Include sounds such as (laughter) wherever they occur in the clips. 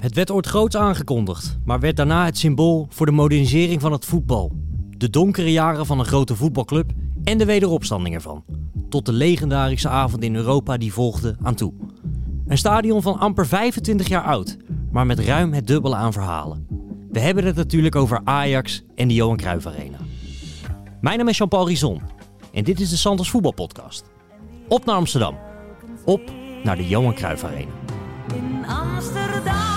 Het werd ooit groots aangekondigd, maar werd daarna het symbool voor de modernisering van het voetbal. De donkere jaren van een grote voetbalclub en de wederopstanding ervan. Tot de legendarische avond in Europa die volgde aan toe. Een stadion van amper 25 jaar oud, maar met ruim het dubbele aan verhalen. We hebben het natuurlijk over Ajax en de Johan Cruijff Arena. Mijn naam is Jean-Paul Rison en dit is de Santos Voetbalpodcast. Op naar Amsterdam. Op naar de Johan Cruijff Arena. In Amsterdam,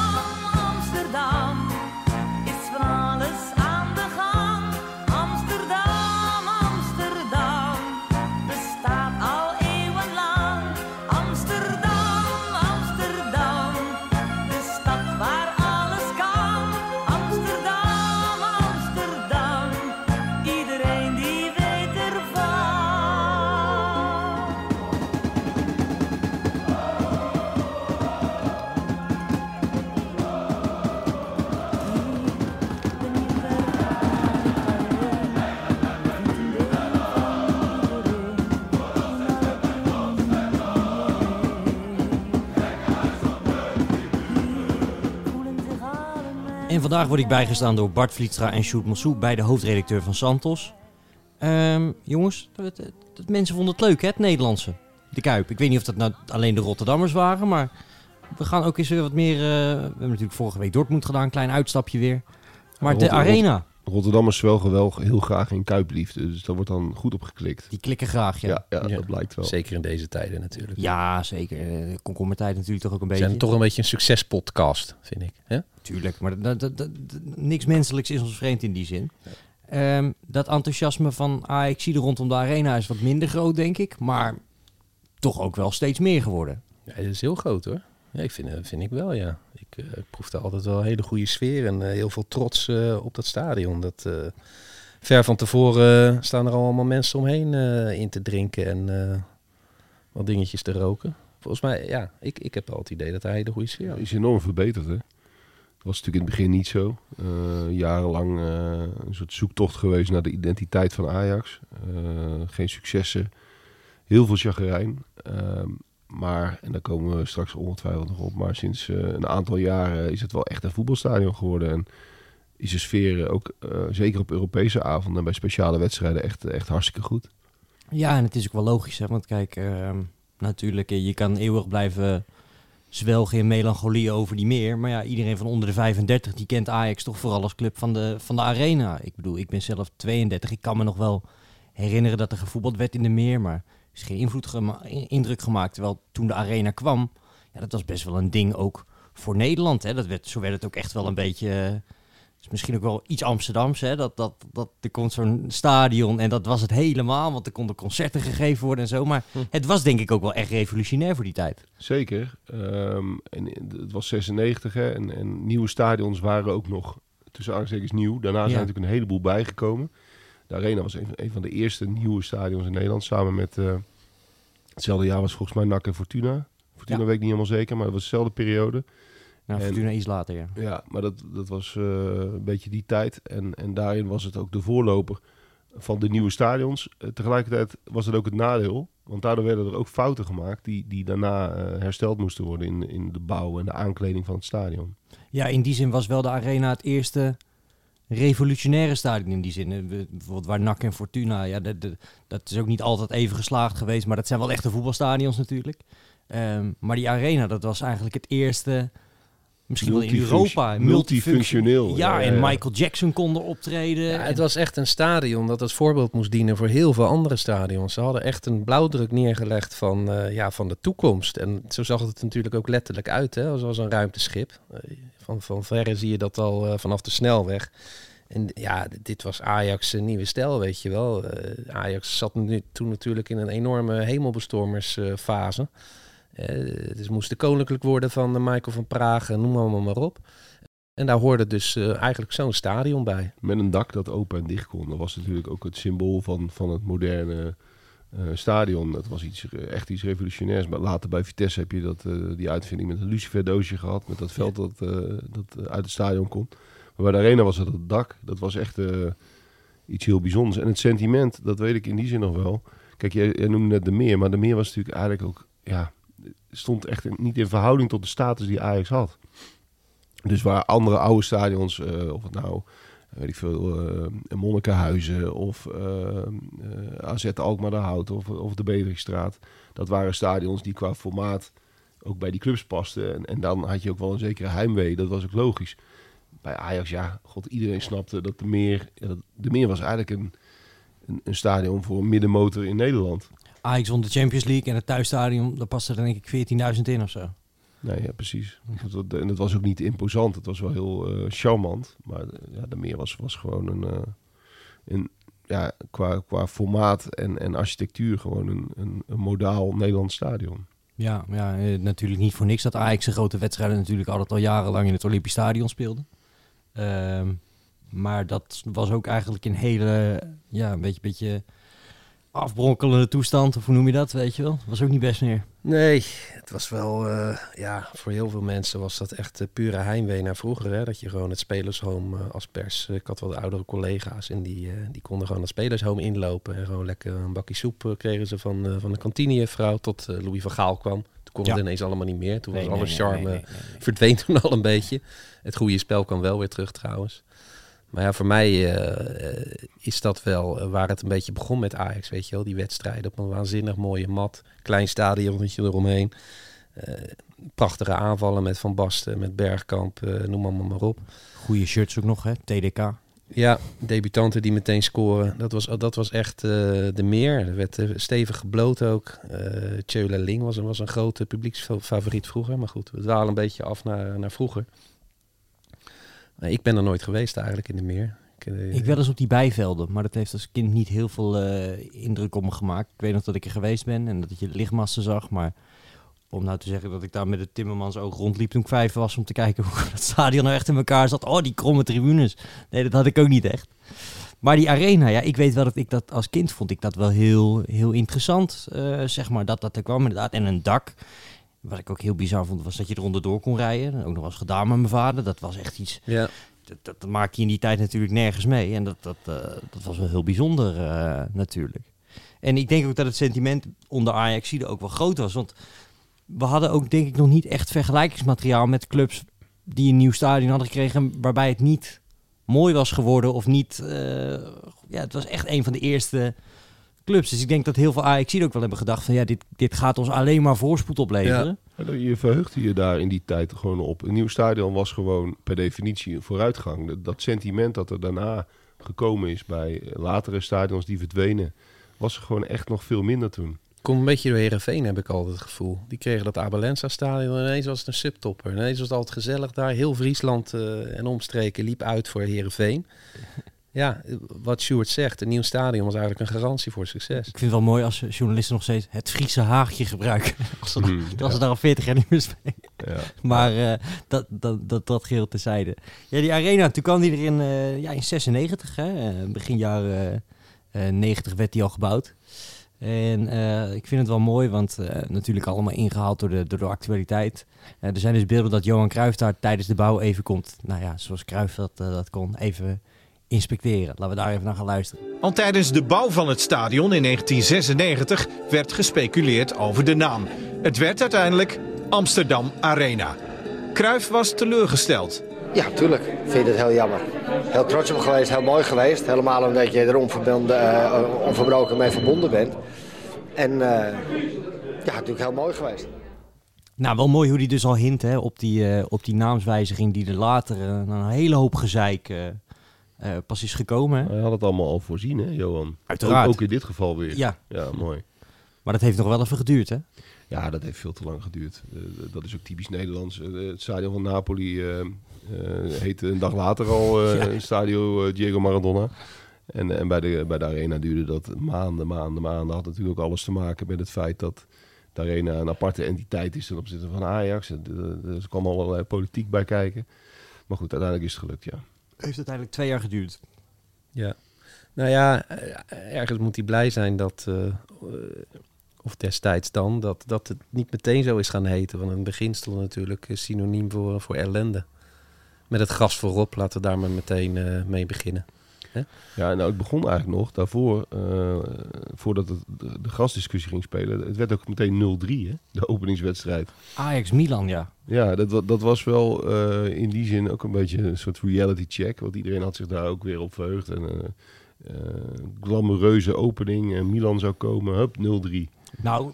vandaag word ik bijgestaan door Bart Vlietstra en Sjoerd Mossou, beide hoofdredacteur van Santos. Ehm, jongens, het- het- mensen vonden het leuk hè, het Nederlandse. De Kuip. Ik weet niet of dat nou alleen de Rotterdammers waren, maar we gaan ook eens weer wat meer... eh, we hebben natuurlijk vorige week Dortmund gedaan, een klein uitstapje weer. Maar de arena, Rotterdammers zwelgen wel heel graag in Kuipliefde. Dus daar wordt dan goed op geklikt. die klikken graag, ja. Ja, Ja, ja, Ja. dat blijkt wel. Zeker in deze tijden natuurlijk. zeker. Eh, Komkommertijd natuurlijk toch ook een We beetje. zijn toch een beetje een succespodcast, vind ik. Hè? Tuurlijk, maar dat, dat, dat- dat- niks menselijks is ons vreemd in die zin. Ehm, dat enthousiasme van AXC er rondom de arena is wat minder groot, denk ik. Maar toch ook wel steeds meer geworden. Ja, het is heel groot hoor. Ja, ik vind, eh, vind ik wel, ja. Ik, eh, ik proefde altijd wel een hele goede sfeer en eh, heel veel trots op dat stadion. Dat, ver van tevoren staan er allemaal mensen omheen in te drinken en wat dingetjes te roken. Volgens mij, ja, ik, ik heb wel het idee dat hij hele goede sfeer had. is enorm verbeterd, hè. Dat was natuurlijk in het begin niet zo. Jarenlang een soort zoektocht geweest naar de identiteit van Ajax. Geen successen. Heel veel chagrijn. Maar, en daar komen we straks ongetwijfeld nog op, maar sinds eh, een aantal jaren is het wel echt een voetbalstadion geworden. En is de sfeer ook, eh, zeker op Europese avonden en bij speciale wedstrijden, echt, echt hartstikke goed. Ja, en het is ook wel logisch, hè. Want kijk, ehm, natuurlijk, eh, je kan eeuwig blijven zwelgen in melancholie over die meer. Maar ja, iedereen van onder de 35, die kent Ajax toch vooral als club van de, van de arena. Ik bedoel, ik ben zelf 32. Ik kan me nog wel herinneren dat er gevoetbald werd in de meer. Maar is geen invloed gema- indruk gemaakt. Terwijl toen de arena kwam, ja, dat was best wel een ding ook voor Nederland. Hè. Dat werd, zo werd het ook echt wel een beetje... eh, is misschien ook wel iets Amsterdams, hè? Dat, dat, dat er komt zo'n stadion en dat was het helemaal, want er konden concerten gegeven worden en zo. Maar Hm. het was denk ik ook wel echt revolutionair voor die tijd. Zeker. Ehm, en het was 96 hè, en, en nieuwe stadions waren ook nog tussen aanstekens nieuw. Daarna zijn Ja. natuurlijk een heleboel bijgekomen. De Arena was een, een van de eerste nieuwe stadions in Nederland. Samen met uh, hetzelfde jaar was volgens mij NAC en Fortuna. Fortuna Ja. weet ik niet helemaal zeker, maar dat was dezelfde periode. Nou, En- Fortuna iets later, ja. Ja, maar dat, dat was eh, een beetje die tijd. En, en daarin was het ook de voorloper van de nieuwe stadions. Eh, tegelijkertijd was het ook het nadeel. Want daardoor werden er ook fouten gemaakt die, die daarna eh, hersteld moesten worden in, in de bouw en de aankleding van het stadion. Ja, in die zin was wel de Arena het eerste revolutionaire stadion in die zin. Bijvoorbeeld waar NAC en Fortuna, ja, dat, dat, dat is ook niet altijd even geslaagd geweest, maar dat zijn wel echte voetbalstadions natuurlijk. Ehm, maar die Arena, dat was eigenlijk het eerste, misschien wel in Europa. multifunctioneel, Ja, ja, ja, en. Michael Jackson kon er optreden. Ja, En- het was echt een stadion dat als voorbeeld moest dienen voor heel veel andere stadions. Ze hadden echt een blauwdruk neergelegd van, eh, ja, van de toekomst. En zo zag het natuurlijk ook letterlijk uit, hè, als, als een ruimteschip. Eh, van, van verre zie je dat al eh, vanaf de snelweg. En ja, dit was Ajax' een nieuwe stijl, weet je wel. Eh, Ajax zat nu, toen natuurlijk in een enorme hemelbestormersfase. Eh dus moest de koninklijk worden van eh, Michael van Praag, en noem allemaal maar op. En daar hoorde dus eh, eigenlijk zo'n stadion bij. Met een dak dat open en dicht kon. Dat was natuurlijk ook het symbool van, van het moderne eh, stadion. Dat was iets, eh, echt iets revolutionairs. Maar later bij Vitesse heb je dat, eh, die uitvinding met een luciferdoosje gehad. Met dat veld dat, eh, dat eh, uit het stadion komt. Maar bij de arena was het het dak. Dat was echt eh, iets heel bijzonders. En het sentiment, dat weet ik in die zin nog wel. Kijk, jij, jij noemde net de meer. Maar de meer was natuurlijk eigenlijk ook... Ja, stond echt niet in verhouding tot de status die Ajax had. Dus waar andere oude stadions, eh, of het nou, weet ik veel, eh Monnikenhuizen of eh, eh, AZ Alkmaar de Hout of, of de Bedringstraat. Dat waren stadions die qua formaat ook bij die clubs pasten. En, en dan had je ook wel een zekere heimwee, dat was ook logisch. Bij Ajax, ja, god, iedereen snapte dat de Meer... De Meer was eigenlijk een, een, een stadion voor middenmotor in Nederland. Ajax won de Champions League en het thuisstadion, daar paste er denk ik 14.000 in of zo. Nee, ja, precies. Dat, en het was ook niet imposant. Het was wel heel eh, charmant. Maar eh, ja, de Meer was, was gewoon een... eh, een ja, qua, qua formaat en, en architectuur gewoon een, een, een modaal Nederlands stadion. Ja, ja natuurlijk niet voor niks dat Ajax zijn grote wedstrijden natuurlijk altijd al jarenlang in het Olympisch Stadion speelde. Ehm, maar dat was ook eigenlijk een hele, ja, een beetje, beetje afbronkelende toestand, of hoe noem je dat, weet je wel? Was ook niet best meer. Nee, het was wel, eh, ja, voor heel veel mensen was dat echt eh, pure heimwee naar vroeger. Hè? Dat je gewoon het spelershome eh, als pers, ik had wel de oudere collega's en die, die konden gewoon het spelershome inlopen. En gewoon lekker een bakje soep kregen ze van, van de kantinejuffrouw tot Louis van Gaal kwam. Toen kon Ja. het ineens allemaal niet meer. Toen Nee, was alle nee, charme nee. verdween toen al een beetje. Het goede spel kwam wel weer terug trouwens. Maar ja, voor mij eh, eh, is dat wel eh, waar het een beetje begon met Ajax, weet je wel. Die wedstrijden op een waanzinnig mooie mat. Klein stadionnetje eromheen. Prachtige aanvallen met Van Basten, met Bergkamp, noem maar, maar op. Goede shirts ook nog, hè? TDK. Ja, debutanten die meteen scoren. Dat was, dat was echt de meer. Er werd stevig gebloot ook. Tjöla Ling was, was een grote publieksfavoriet vroeger. Maar goed, we dwalen een beetje af naar, naar vroeger. Ik ben er nooit geweest eigenlijk in de meer. Ik, eh, Ik wel eens op die bijvelden, maar dat heeft als kind niet heel veel eh, indruk op me gemaakt. Ik weet nog dat ik er geweest ben en dat je lichtmassen zag, maar om nou te zeggen dat ik daar met het Timmermans oog rondliep toen ik vijf was om te kijken (laughs) hoe dat stadion nou echt in elkaar zat. Oh, die kromme tribunes. Nee, dat had ik ook niet echt. Maar die arena, ja, ik weet wel dat ik dat als kind vond ik dat wel heel, heel interessant, eh, zeg maar, dat dat er kwam inderdaad. En een dak. Wat ik ook heel bizar vond, was dat je er onderdoor kon rijden. Ook nog wel eens gedaan met mijn vader. Dat was echt iets, Ja, dat, dat, je in die tijd natuurlijk nergens mee. En dat, dat, eh, dat was wel heel bijzonder eh, natuurlijk. En ik denk ook dat het sentiment onder Ajax ook wel groot was. Want we hadden ook denk ik nog niet echt vergelijkingsmateriaal met clubs die een nieuw stadion hadden gekregen. Waarbij het niet mooi was geworden of niet... eh, ja, het was echt een van de eerste clubs. Dus ik denk dat heel veel Ajax ook wel hebben gedacht van... ja, dit, dit gaat ons alleen maar voorspoed opleveren. Je verheugde je daar in die tijd gewoon op. Een nieuw stadion was gewoon per definitie een vooruitgang. Dat, dat sentiment dat er daarna gekomen is bij latere stadions die verdwenen, was er gewoon echt nog veel minder toen. Komt een beetje door Herenveen heb ik altijd het gevoel. Die kregen dat Abelensa stadion en ineens was het een subtopper. Ineens was het altijd gezellig daar. Heel Friesland eh, en omstreken liep uit voor Herenveen. Ja, wat Sjoerd zegt, een nieuw stadion was eigenlijk een garantie voor succes. Ik vind het wel mooi als journalisten nog steeds het Friese haagje gebruiken. (laughs) als ze, Hmm, als ze daar al 40 jaar niet meer spelen. Ja. Maar eh, dat, dat, dat, dat geheel tezijde. Ja, die arena, toen kwam die er in, eh, ja, in 96, hè? eh, begin jaren eh, 90 werd die al gebouwd. En eh, ik vind het wel mooi, want eh, natuurlijk allemaal ingehaald door de, door de actualiteit. Er zijn dus beelden dat Johan Cruijff daar tijdens de bouw even komt, nou ja, zoals Cruijff dat, dat kon, even inspecteren. Laten we daar even naar gaan luisteren. Al tijdens de bouw van het stadion in 1996 werd gespeculeerd over de naam. Het werd uiteindelijk Amsterdam Arena. Cruijff was teleurgesteld. Ja, tuurlijk. Ik vind het heel jammer. Heel trots op geweest, heel mooi geweest. Helemaal omdat je er onverbonden, eh, onverbroken mee verbonden bent. En eh, ja, natuurlijk heel mooi geweest. Nou, wel mooi hoe die dus al hint hè, op, die, eh, op die naamswijziging die er later een hele hoop gezeik eh, pas is gekomen. Hij had het allemaal al voorzien, hè, Johan? Uiteraard. Ook, ook in dit geval weer. Ja, Ja, mooi. maar dat heeft nog wel even geduurd, hè? Ja, dat heeft veel te lang geduurd. Eh, dat is ook typisch Nederlands. Eh, het stadion van Napoli heette een dag later al (laughs) Ja. Stadio Diego Maradona. En, en bij, de, bij de Arena duurde dat maanden, maanden, maanden. Had natuurlijk ook alles te maken met het feit dat de Arena een aparte entiteit is ten opzichte van Ajax. Er kwam allerlei politiek bij kijken. Maar goed, uiteindelijk is het gelukt, ja. Heeft uiteindelijk twee jaar geduurd. Ja. Nou ja, eh, ergens moet hij blij zijn dat, eh, eh, of destijds dan, dat, dat het niet meteen zo is gaan heten. Want in het begin stond natuurlijk synoniem voor, voor ellende. Met het gas voorop, laten we daar maar meteen mee beginnen. Ja, nou, het begon eigenlijk nog daarvoor, eh, voordat het, de, de gastdiscussie ging spelen. Het werd ook meteen 0-3, hè, de openingswedstrijd. Ajax-Milan, ja. Ja, dat, dat was wel eh, in die zin ook een beetje een soort reality check. Want iedereen had zich daar ook weer op verheugd. En eh eh, glamoureuze opening. En Milan zou komen, hup, 0-3. Nou,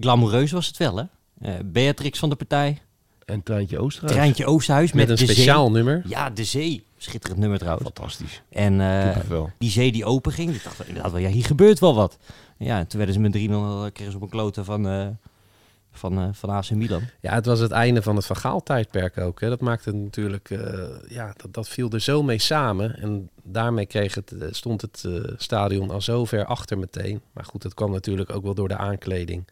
glamoureus was het wel, hè? Eh, Beatrix van de partij, En Treintje Oosterhuis. Treintje Oosterhuis met, Met een speciaal zee. nummer. Ja, de zee. Schitterend nummer trouwens. Fantastisch. En eh, Kippenvel. die zee die open ging, ik dacht inderdaad wel, ja, hier gebeurt wel wat. Ja, en toen werden ze met 3-0, kregen ze op een kloten van, eh van, eh van AC Milan. Ja, het was het einde van het Van Gaal-tijdperk ook. Hè. Dat maakte het natuurlijk, eh, ja, dat, dat viel er zo mee samen. En daarmee kreeg het, eh, stond het eh, stadion al zo ver achter meteen. Maar goed, dat kwam natuurlijk ook wel door de aankleding.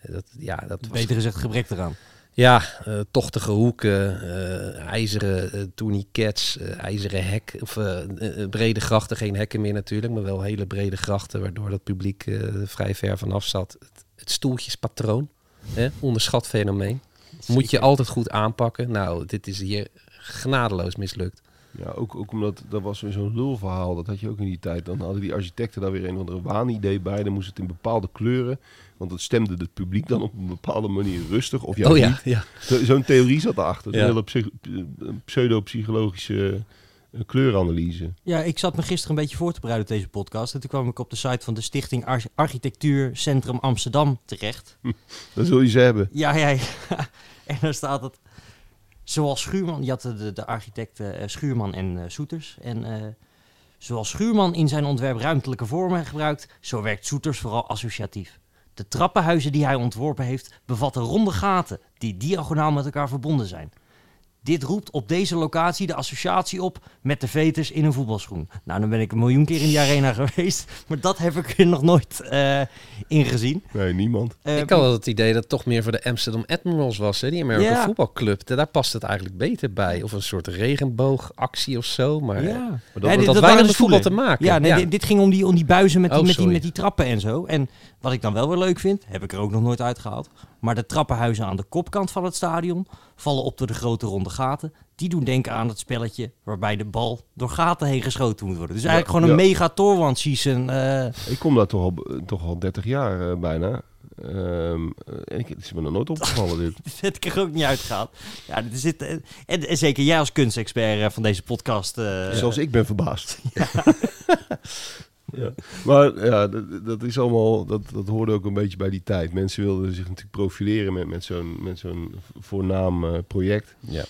Eh, Dat, ja, dat was, Beter gezegd, gebrek eraan. Ja eh, tochtige hoeken, eh, ijzeren eh, tourniquets, ijzeren hek. Of brede grachten, geen hekken meer natuurlijk, maar wel hele brede grachten. Waardoor dat publiek vrij ver vanaf zat. Het, het stoeltjespatroon, hè, onderschat fenomeen. Moet je altijd goed aanpakken. Nou, dit is hier genadeloos mislukt. Ja, ook, ook omdat dat was weer zo'n lulverhaal. Dat had je ook in die tijd. Dan hadden die architecten daar weer een of andere waanidee bij. Dan moest het in bepaalde kleuren. Want het stemde het publiek dan op een bepaalde manier rustig. Of juist oh ja, niet. ja. Zo- Zo'n theorie zat erachter. Ja. Een hele psych- pseudo-psychologische eh, kleuranalyse. Ja, ik zat me gisteren een beetje voor te bereiden op deze podcast. En toen kwam ik op de site van de Stichting Arch- Architectuur Centrum Amsterdam terecht. (laughs) Dat zul je ze hebben. Ja, ja, ja. (laughs) En daar staat het. Zoals Schuurman, je had de, de, architecten eh, Schuurman en eh, Soeters. En eh, zoals Schuurman in zijn ontwerp ruimtelijke vormen gebruikt, zo werkt Soeters vooral associatief. De trappenhuizen die hij ontworpen heeft, bevatten ronde gaten die diagonaal met elkaar verbonden zijn. Dit roept op deze locatie de associatie op met de veters in een voetbalschoen. Nou, dan ben ik een miljoen keer in die arena (laughs) geweest, maar dat heb ik er nog nooit eh ingezien. Nee, niemand. Eh, ik had wel het idee dat het toch meer voor de Amsterdam Admirals was, hè? die American Ja. voetbalclub. Daar past het eigenlijk beter bij. Of een soort regenboogactie of zo. Maar ja. ja. Maar Ja, dat, dit- dat, dat waren waren met voetbal te maken. Ja, nee, Dit, dit ging om die, om die buizen met, die, Oh, met, die, met die trappen en zo. En wat ik dan wel weer leuk vind, heb ik er ook nog nooit uitgehaald. Maar de trappenhuizen aan de kopkant van het stadion vallen op door de grote ronde gaten. Die doen denken aan het spelletje waarbij de bal door gaten heen geschoten moet worden. Dus eigenlijk gewoon een ja. mega Torwand season. eh, ik kom daar toch al, toch al 30 jaar eh, bijna. En ik, het is me nog nooit opgevallen dit. heb ik er ook niet uitgehaald. Ja, zit, eh, en, en zeker jij als kunstexpert van deze podcast. Zelfs ik ben verbaasd. Ja. (laughs) (laughs) Maar ja, dat, dat is allemaal, dat, dat hoorde ook een beetje bij die tijd. Mensen wilden zich natuurlijk profileren met, met zo'n met zo'n voornaam eh, project. Ja.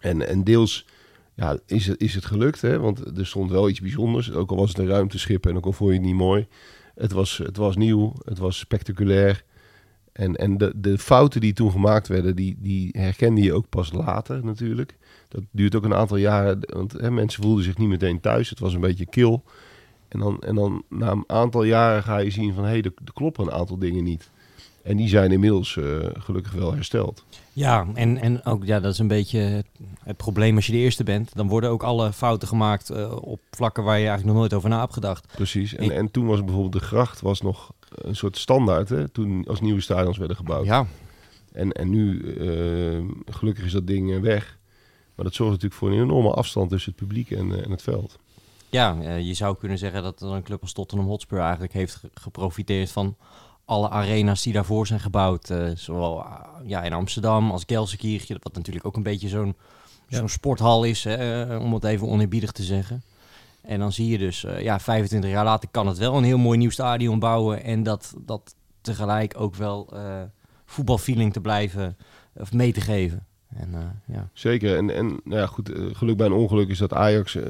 En, en deels ja, is, het, is het gelukt, hè? want er stond wel iets bijzonders. Ook al was het een ruimteschip en ook al vond je het niet mooi. Het was, het was nieuw, het was spectaculair. En, en de, de fouten die toen gemaakt werden, die, die herkende je ook pas later natuurlijk. Dat duurt ook een aantal jaren, want hè, mensen voelden zich niet meteen thuis. Het was een beetje kil. En dan, en dan na een aantal jaren ga je zien van, hé, hey, er, er kloppen een aantal dingen niet. En die zijn inmiddels eh, gelukkig wel hersteld. Ja, en, en ook ja, dat is een beetje het, het probleem als je de eerste bent. Dan worden ook alle fouten gemaakt eh, op vlakken waar je eigenlijk nog nooit over na hebt gedacht. Precies. En, Ik- en toen was bijvoorbeeld de gracht was nog een soort standaard, hè, toen als nieuwe stadions werden gebouwd. Ja, En, en nu, eh, gelukkig is dat ding weg. Maar dat zorgt natuurlijk voor een enorme afstand tussen het publiek en, en het veld. Ja eh, je zou kunnen zeggen dat een club als Tottenham Hotspur eigenlijk heeft ge- geprofiteerd van alle arena's die daarvoor zijn gebouwd. eh, zowel ah, ja, in Amsterdam als Gelsenkirchen, wat natuurlijk ook een beetje zo'n Ja. zo'n sporthal is, hè, eh, om het even oneerbiedig te zeggen. En dan zie je dus, eh, ja, 25 jaar later kan het wel een heel mooi nieuw stadion bouwen. En dat, dat tegelijk ook wel eh, voetbalfeeling te blijven of mee te geven. En eh, ja. Zeker. En, en nou ja, goed, eh, geluk bij een ongeluk is dat Ajax eh,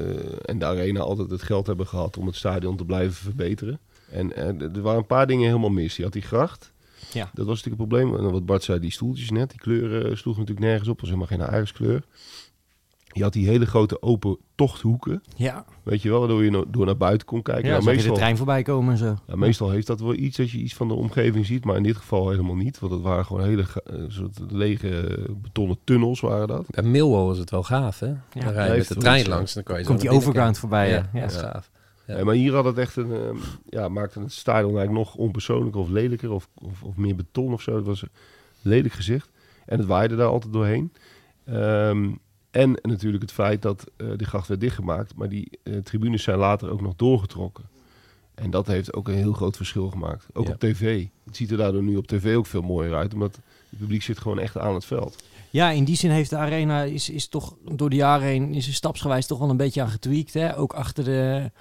en de Arena altijd het geld hebben gehad om het stadion te blijven verbeteren. En er waren een paar dingen helemaal mis. Je had die gracht. Ja. Dat was natuurlijk een probleem. En wat Bart zei, die stoeltjes net, die kleuren sloegen natuurlijk nergens op. was helemaal geen Ajax-kleur. Je had die hele grote open tochthoeken. ja, Weet je wel, waardoor je no- door naar buiten kon kijken. ja Nou, je de meestal, trein voorbij komen en zo. ja, meestal heeft dat wel iets dat je iets van de omgeving ziet. Maar in dit geval helemaal niet. Want het waren gewoon hele eh, soort lege betonnen tunnels waren dat. Bij Millwall is het wel gaaf, hè? dan rij je met de trein ja. langs, dan kan je zo Komt die overground voorbij, ja. Ja, Ja. dat is gaaf. Ja. Ja, maar hier had het echt een, ehm, ja, maakte het stadion eigenlijk nog onpersoonlijker of lelijker of, of, of meer beton of zo. Het was een lelijk gezicht. En het waaide daar altijd doorheen. Ehm, En natuurlijk het feit dat eh, de gracht werd dichtgemaakt, maar die eh, tribunes zijn later ook nog doorgetrokken. En dat heeft ook een heel groot verschil gemaakt. Ook Ja. op tv. Het ziet er daardoor nu op tv ook veel mooier uit, omdat het publiek zit gewoon echt aan het veld. Ja, in die zin heeft de arena is, is toch door de jaren heen is er stapsgewijs toch wel een beetje aan getweakt. Hè? Ook achter de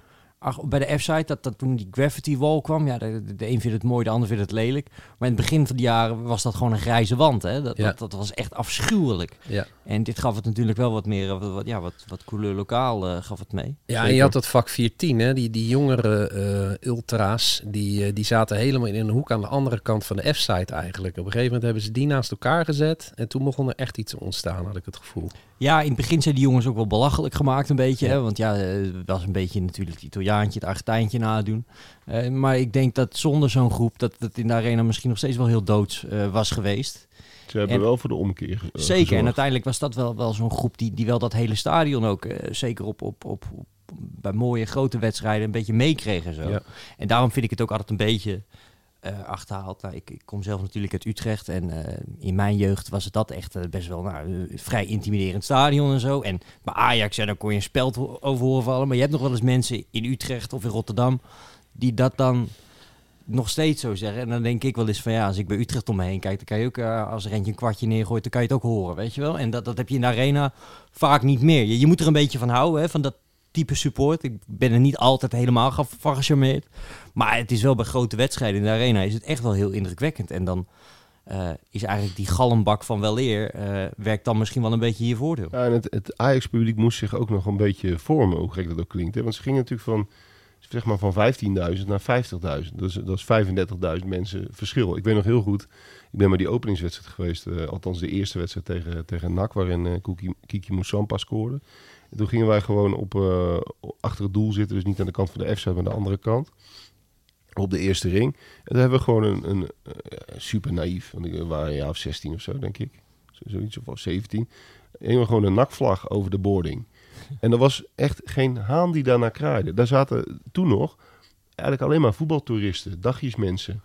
bij de F-site, dat, dat toen die gravity wall kwam, ja, de, de, de een vindt het mooi, de ander vindt het lelijk. Maar in het begin van de jaren was dat gewoon een grijze wand. Hè? Dat, Ja. dat, dat was echt afschuwelijk. Ja. En dit gaf het natuurlijk wel wat meer, wat, wat, ja, wat, wat couleur lokaal eh, gaf het mee. Ja, en je had dat vak 410, hè? Die, die jongere eh, ultra's, die, eh, die zaten helemaal in een hoek aan de andere kant van de F-site eigenlijk. Op een gegeven moment hebben ze die naast elkaar gezet en toen begon er echt iets te ontstaan, had ik het gevoel. Ja, in het begin zijn die jongens ook wel belachelijk gemaakt een beetje. Ja. Hè? Want ja, eh, het was een beetje natuurlijk het Italiaantje, het Argentijntje nadoen. Eh, maar ik denk dat zonder zo'n groep, dat het in de arena misschien nog steeds wel heel doods eh, was geweest. Ze hebben En- wel voor de omkeer Zeker, en uiteindelijk was dat wel, wel zo'n groep die, die wel dat hele stadion ook, zeker op, op, op, op- bij mooie grote wedstrijden, een beetje meekreeg en zo. Ja. En daarom vind ik het ook altijd een beetje achterhaald. Nou, ik, ik kom zelf natuurlijk uit Utrecht en eh, in mijn jeugd was het dat echt eh, best wel nou, vrij intimiderend stadion en zo. En bij Ajax, ja, dan kon je een speld over horen vallen. Maar je hebt nog wel eens mensen in Utrecht of in Rotterdam die dat dan nog steeds zo zeggen. En dan denk ik wel eens van ja, als ik bij Utrecht om me heen kijk, dan kan je ook, als er eentje een kwartje neergooit, dan kan je het ook horen, weet je wel. En dat, dat heb je in de arena vaak niet meer. Je, je moet er een beetje van houden, hè, van dat type support. Ik ben er niet altijd helemaal van gecharmeerd. Maar het is wel bij grote wedstrijden in de arena is het echt wel heel indrukwekkend. En dan eh, is eigenlijk die galmbak van weleer, eh werkt dan misschien wel een beetje je voordeel. Ja, en het, het Ajax-publiek moest zich ook nog een beetje vormen, hoe gek dat ook klinkt. Hè? Want ze gingen natuurlijk van, zeg maar van 15.000 naar 50.000. Dus dat is 35.000 mensen verschil. Ik weet nog heel goed, ik ben bij die openingswedstrijd geweest. eh, althans de eerste wedstrijd tegen, tegen NAC, waarin Kiki, Kiki scoorde. En toen gingen wij gewoon op, achter het doel zitten, dus niet aan de kant van de F, maar aan de andere kant. Op de eerste ring. En toen hebben we gewoon een, een eh, super naïef, want ik- waren een jaar of 16 of zo, denk ik. Zo- Zoiets of 17 helemaal gewoon een nakvlag over de boarding. En er was echt geen haan die daarnaar kraaide. Daar zaten toen nog eigenlijk alleen maar voetbaltoeristen, dagjesmensen.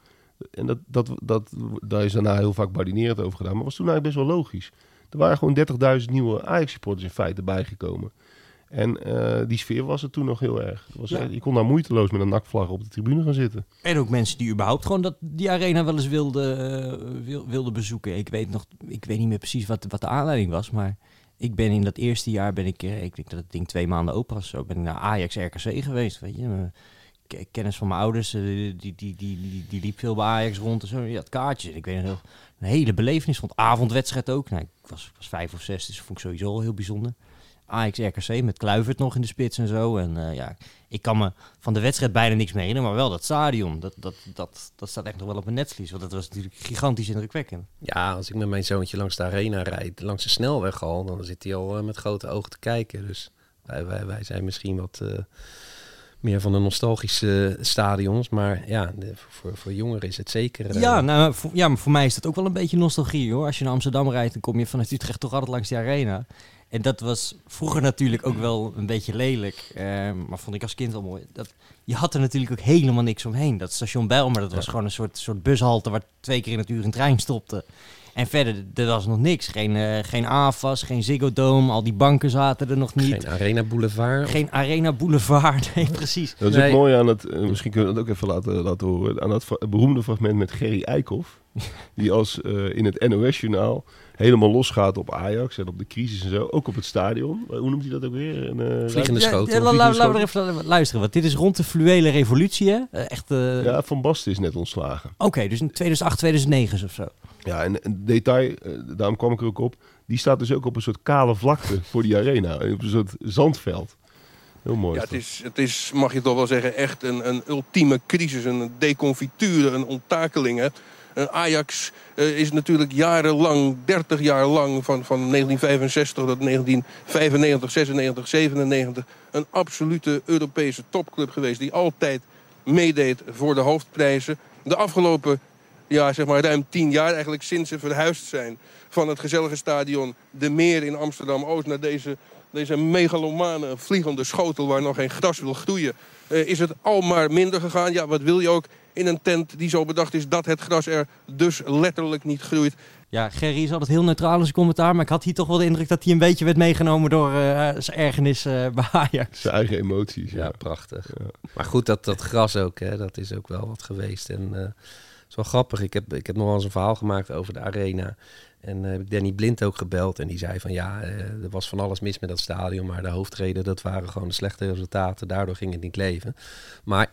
En dat, dat, dat, daar is daarna heel vaak badinerend over gedaan. Maar was toen eigenlijk best wel logisch. Er waren gewoon 30.000 nieuwe Ajax-supporters in feite bijgekomen. En eh, die sfeer was er toen nog heel erg. Was, Ja. Je kon daar moeiteloos met een nakvlag op de tribune gaan zitten. En ook mensen die überhaupt gewoon dat, die arena wel eens wilden, eh, wil, wilden bezoeken. Ik weet, nog, ik weet niet meer precies wat, wat de aanleiding was, maar ik ben in dat eerste jaar, ben ik, eh, ik denk dat het ding twee maanden open was, zo ben ik naar Ajax RKC geweest, weet je. Kennis van mijn ouders, eh, die, die, die, die, die, liep veel bij Ajax rond en zo. Die had kaartjes. Ik weet nog een hele belevenis vond. Avondwedstrijd ook. Nou, ik was, was vijf of zes, dus dat vond ik sowieso al heel bijzonder. Ajax RKC met Kluivert nog in de spits en zo. En eh, ja, ik kan me van de wedstrijd bijna niks meer herinneren, maar wel dat stadion. Dat, dat, dat, dat staat echt nog wel op mijn netvlies, want dat was natuurlijk gigantisch indrukwekkend. Ja, als ik met mijn zoontje langs de arena rijd, langs de snelweg al, dan zit hij al eh, met grote ogen te kijken. Dus wij, wij, wij zijn misschien wat eh, meer van de nostalgische stadions. Maar ja, de- voor, voor jongeren is het zeker... Ja, nou, voor, ja, maar voor mij is dat ook wel een beetje nostalgie hoor. Als je naar Amsterdam rijdt, dan kom je vanuit Utrecht toch altijd langs die arena. En dat was vroeger natuurlijk ook wel een beetje lelijk. eh, maar vond ik als kind wel mooi. Dat, je had er natuurlijk ook helemaal niks omheen. Dat station Bijlmer, dat was Ja. gewoon een soort, soort bushalte waar twee keer in het uur een trein stopte. En verder, er was nog niks. Geen, eh, geen AFAS, geen Ziggo Dome, al die banken zaten er nog niet. Geen Arena Boulevard. Geen Arena Boulevard, (laughs) nee precies. Dat is Nee. ook mooi aan het, eh, misschien kunnen we dat ook even laten, laten horen, aan dat beroemde fragment met Gerry Eikhoff. (laughs) Die als eh, in het NOS-journaal helemaal losgaat op Ajax en op de crisis en zo. Ook op het stadion. Eh, Hoe noemt hij dat ook weer? Een, eh, Vliegende Ja, ja, Vliegende laten we er even luisteren, want dit is rond de fluwele revolutie, hè? Eh, Echt, eh, Ja, Van Basten is net ontslagen. Oké, dus in 2008, 2009 of zo. Ja, en een detail, daarom kwam ik er ook op. Die staat dus ook op een soort kale vlakte voor die arena. (laughs) Op een soort zandveld. Heel mooi. Ja, het is, het is, mag je toch wel zeggen, echt een, een ultieme crisis. Een deconfiture, een onttakeling. Hè. En Ajax eh, is natuurlijk jarenlang, 30 jaar lang, van, van 1965 tot 1995, 96, 97... een absolute Europese topclub geweest die altijd meedeed voor de hoofdprijzen. De afgelopen ja, zeg maar ruim 10 jaar, eigenlijk sinds ze verhuisd zijn... van het gezellige stadion De Meer in Amsterdam-Oost naar deze deze megalomane vliegende schotel waar nog geen gras wil groeien, eh, is het al maar minder gegaan. Ja, wat wil je ook in een tent die zo bedacht is dat het gras er dus letterlijk niet groeit. Ja, Gerry is altijd heel neutraal in zijn commentaar, maar ik had hier toch wel de indruk dat hij een beetje werd meegenomen door eh, zijn ergernis eh, bij Ajax. Zijn eigen emoties. Ja, Ja. prachtig. Maar goed, dat, dat gras ook, hè, dat is ook wel wat geweest. En eh, het is wel grappig. Ik heb, ik heb nog wel eens een verhaal gemaakt over de arena. En eh, heb ik Danny Blind ook gebeld. En die zei van ja, eh, er was van alles mis met dat stadion. Maar de hoofdreden, dat waren gewoon de slechte resultaten. Daardoor ging het niet leven. Maar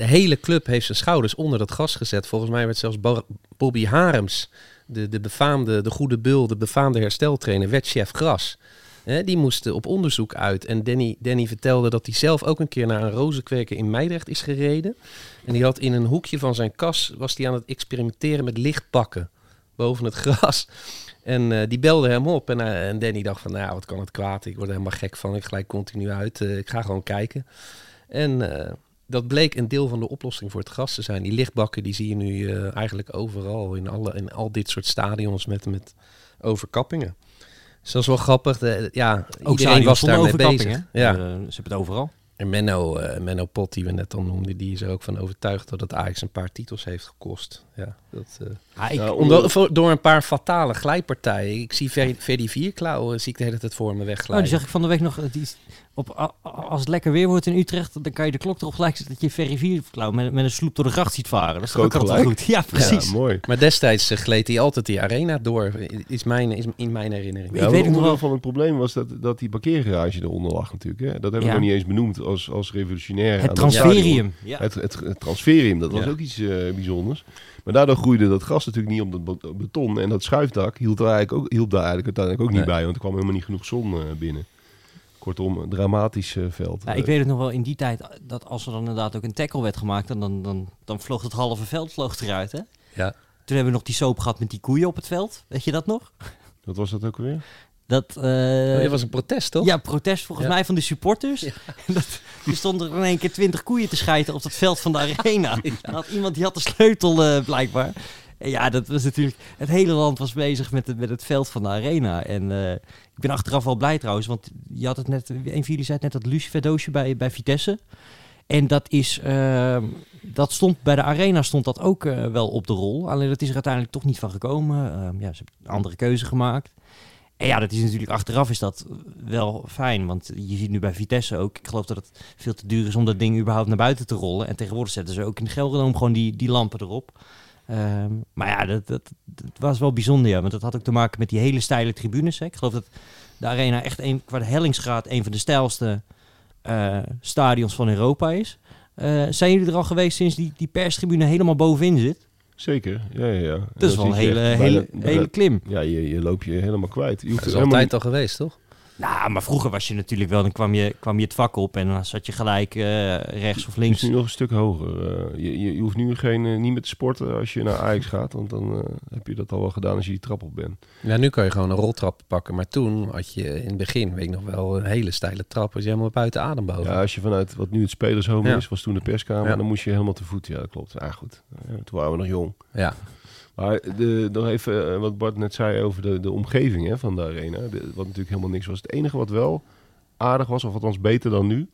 de hele club heeft zijn schouders onder dat gas gezet. Volgens mij werd zelfs Bo- Bobby Harems, de, de befaamde, de goede bul, de befaamde hersteltrainer, werd chef gras. Die moesten op onderzoek uit. En Danny, Danny vertelde dat hij zelf ook een keer naar een rozenkweker in Meidrecht is gereden. En die had in een hoekje van zijn kas, was hij aan het experimenteren met lichtpakken boven het gras. En eh, die belde hem op. En, eh, en Danny dacht van, nou, wat kan het kwaad? Ik word er helemaal gek van. Ik gelijk continu uit. Eh, ik ga gewoon kijken. En dat bleek een deel van de oplossing voor het gas te zijn. Die lichtbakken, die zie je nu eh, eigenlijk overal. In, alle, in al dit soort stadions met, met overkappingen. Dus dat is wel grappig. De, ja, Ook iedereen was daarmee bezig. hè? Ja. Eh, ze hebben het overal. En Menno, eh, Menno Pot, die we net al noemden, die is er ook van overtuigd dat het Ajax een paar titels heeft gekost. Ja, dat, eh, Ah, ik, omdat, door een paar fatale glijpartijen. Ik zie Ver- Verdi Vierklauw, eh, zie ik de hele tijd voor me oh, wegglijden. die zag ik van de week nog. eh, Die op, als het lekker weer wordt in Utrecht, dan kan je de klok erop gelijk zetten dat je Ferry Vierklauw met, met een sloep door de gracht ziet varen. Dat is toch ook altijd goed. Ja, precies. Ja, mooi. Maar destijds gleed hij altijd die arena door, is mijn, is in mijn herinnering. Ik weet het nog onderdeel wel. van het probleem was dat, dat die parkeergarage eronder lag natuurlijk. Hè? Dat hebben we Ja. nog niet eens benoemd als, als revolutionair. het transferium. Ja. Het, het, het transferium, dat was ook iets eh, bijzonders. Maar daardoor groeide dat gras natuurlijk niet op het be- beton. En dat schuifdak hield, er eigenlijk ook, hielp daar eigenlijk uiteindelijk ook niet Nee. bij. Want er kwam helemaal niet genoeg zon eh, binnen. Kortom, een dramatisch eh, veld. Ja, ik weet het nog wel in die tijd dat als er dan inderdaad ook een tackle werd gemaakt, dan, dan, dan, dan vloog het halve veld vloog eruit. Hè? Ja. Toen hebben we nog die soap gehad met die koeien op het veld. Weet je dat nog? Wat was dat ook alweer? Dat, eh, Oh, dat was een protest, toch? Ja, protest volgens Ja. mij van de supporters. (laughs) dat, die stonden er in één keer twintig koeien te schijten op het veld van de arena. (laughs) Dan had iemand die had de sleutel eh, blijkbaar. En ja, dat was natuurlijk... Het hele land was bezig met het, met het veld van de arena. En eh, ik ben achteraf wel blij trouwens, want je had het net... Een van jullie zei net, dat Lucifer doosje bij, bij Vitesse. En dat is... ehm, dat stond bij de arena stond dat ook wel op de rol. Alleen dat is er uiteindelijk toch niet van gekomen. Ehm, ja, ze hebben een andere keuze gemaakt. En ja, dat is natuurlijk achteraf is dat wel fijn. Want je ziet nu bij Vitesse ook. Ik geloof dat het veel te duur is om dat ding überhaupt naar buiten te rollen. En tegenwoordig zetten ze ook in de Gelredome gewoon die, die lampen erop. Ehm, maar ja, dat, dat, was wel bijzonder. Ja, want dat had ook te maken met die hele steile tribunes. Hè. Ik geloof dat de Arena echt een, qua de hellingsgraad een van de steilste eh, stadions van Europa is. Eh, zijn jullie er al geweest sinds die, die perstribune helemaal bovenin zit? Zeker, ja, ja, ja. Dat is wel een hele, hele, bijna- hele klim. Ja, je, je loop je helemaal kwijt. Je hoeft Dat is helemaal altijd al geweest, toch? Nou, maar vroeger was je natuurlijk wel, dan kwam je, kwam je het vak op en dan zat je gelijk eh, rechts of Het links. is nu nog een stuk hoger. Eh, je, je, je hoeft nu geen, eh, niet meer te sporten als je naar Ajax gaat. Want dan eh, heb je dat al wel gedaan als je die trap op bent. Ja, nu kan je gewoon een roltrap pakken. Maar toen had je in het begin, weet ik nog wel, een hele steile trap. Was je helemaal buiten adem boven. Ja, als je vanuit wat nu het spelershome Ja. is, was toen de perskamer. Ja. Dan moest je helemaal te voet. Ja, dat klopt. Ja, goed. Eh, toen waren we nog jong. Ja. Maar de, nog even eh, wat Bart net zei over de, de omgeving hè, van de arena. De- wat natuurlijk helemaal niks was. Het enige wat wel aardig was, of althans beter dan nu,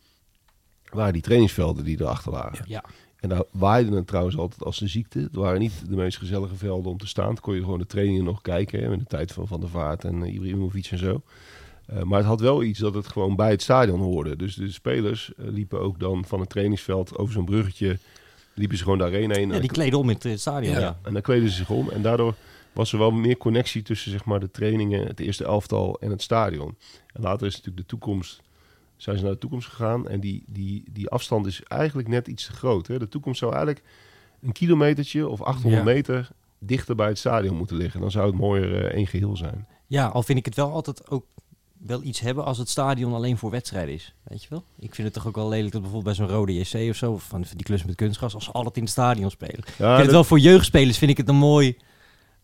waren die trainingsvelden die erachter lagen. Ja. En daar waaide het trouwens altijd als de ziekte. Het waren niet de meest gezellige velden om te staan. Toen kon je gewoon de trainingen nog kijken. Hè, in de tijd van Van der Vaart en uh, Ibrahimovic en zo. Uh, maar het had wel iets dat het gewoon bij het stadion hoorde. Dus de spelers uh, liepen ook dan van het trainingsveld over zo'n bruggetje. Liepen ze gewoon de arena heen. Ja, die kleden om in het stadion. Ja. ja. En dan kleden ze zich om. En daardoor was er wel meer connectie tussen zeg maar, de trainingen, het eerste elftal en het stadion. En later is natuurlijk de toekomst, zijn ze naar de toekomst gegaan. En die, die, die afstand is eigenlijk net iets te groot. Hè? De toekomst zou eigenlijk een kilometertje of 800 Ja. meter dichter bij het stadion moeten liggen. Dan zou het mooier uh, één geheel zijn. ja, al vind ik het wel altijd ook wel iets hebben als het stadion alleen voor wedstrijden is. Weet je wel? Ik vind het toch ook wel lelijk dat bijvoorbeeld bij zo'n rode JC of zo, of van die klus met kunstgras, als ze altijd in het stadion spelen. ik Ja, vind het wel voor jeugdspelers vind ik het een mooi,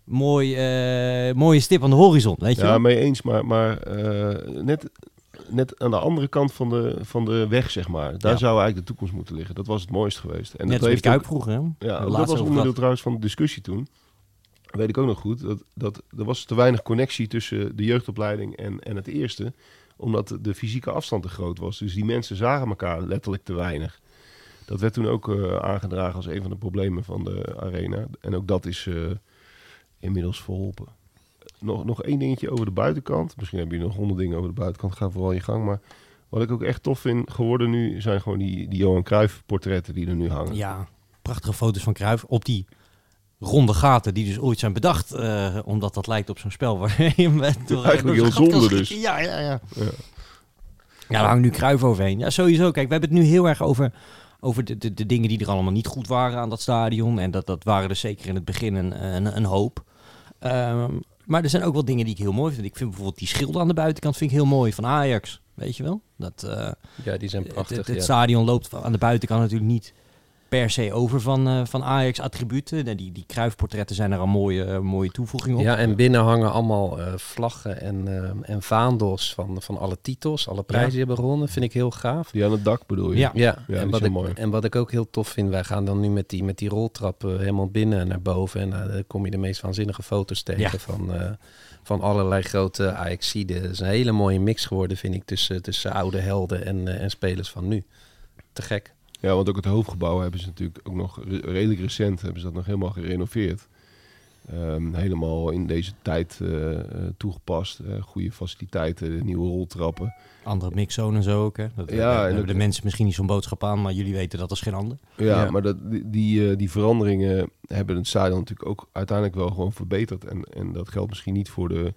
mooi, eh, mooie stip aan de horizon. Weet je ja wel? mee eens. Maar, maar eh, net, net aan de andere kant van de, van de weg, zeg maar. Daar Ja. zou eigenlijk de toekomst moeten liggen. Dat was het mooist geweest. En Net dat ik uit vroeger. Hè? Ja, dat was onderdeel trouwens van de discussie toen. Weet ik ook nog goed. Dat, dat, er was te weinig connectie tussen de jeugdopleiding en, en het eerste. Omdat de fysieke afstand te groot was. Dus die mensen zagen elkaar letterlijk te weinig. Dat werd toen ook eh, aangedragen als een van de problemen van de arena. En ook dat is eh, inmiddels verholpen. nog, nog één dingetje over de buitenkant. Misschien heb je nog honderd dingen over de buitenkant. Ga vooral je gang. Maar wat ik ook echt tof vind geworden nu... zijn gewoon die, die Johan Cruijff portretten die er nu hangen. Ja, prachtige foto's van Cruijff op die ronde gaten die dus ooit zijn bedacht. eh, omdat dat lijkt op zo'n spel waar (laughs) je met door, Eigenlijk heel zonde dus. schieten. Ja, ja, ja. Ja. Ja, daar hangt nu Cruijff overheen. Ja, sowieso. Kijk, we hebben het nu heel erg over, over de, de, de dingen die er allemaal niet goed waren aan dat stadion. En dat, dat waren er zeker in het begin een, een, een hoop. Ehm, maar er zijn ook wel dingen die ik heel mooi vind. Ik vind bijvoorbeeld die schilden aan de buitenkant vind ik heel mooi van Ajax. Weet je wel? Dat, eh, Ja, die zijn het, prachtig. het, het ja. stadion loopt aan de buitenkant natuurlijk niet per se over van, eh, van Ajax-attributen. Die, die Cruijff-portretten zijn er al mooie, eh, mooie toevoeging op. Ja, en binnen hangen allemaal eh, vlaggen en, eh, en vaandels van, van alle titels, alle prijzen die hebben gewonnen. Vind ik heel gaaf. Die aan het dak bedoel je? Ja. Ja, en, wat ik, mooi. en wat ik ook heel tof vind, wij gaan dan nu met die, met die roltrappen helemaal binnen naar boven. En dan kom je de meest waanzinnige foto's tegen Ja. van, eh, van allerlei grote Ajaxiden. Het is een hele mooie mix geworden, vind ik, tussen, tussen oude helden en, en spelers van nu. Te gek. Ja, want ook het hoofdgebouw hebben ze natuurlijk ook nog re- redelijk recent hebben ze dat nog helemaal gerenoveerd. Ehm, helemaal in deze tijd eh, eh, toegepast. Eh, goede faciliteiten, nieuwe roltrappen. Andere mixzone en zo ook. Hè? Dat, Ja, ja, en hebben dat- de mensen misschien niet zo'n boodschap aan, maar jullie weten dat als geen ander. Ja, Ja. maar dat, die, die, eh, die veranderingen hebben het stadion natuurlijk ook uiteindelijk wel gewoon verbeterd. En, en dat geldt misschien niet voor de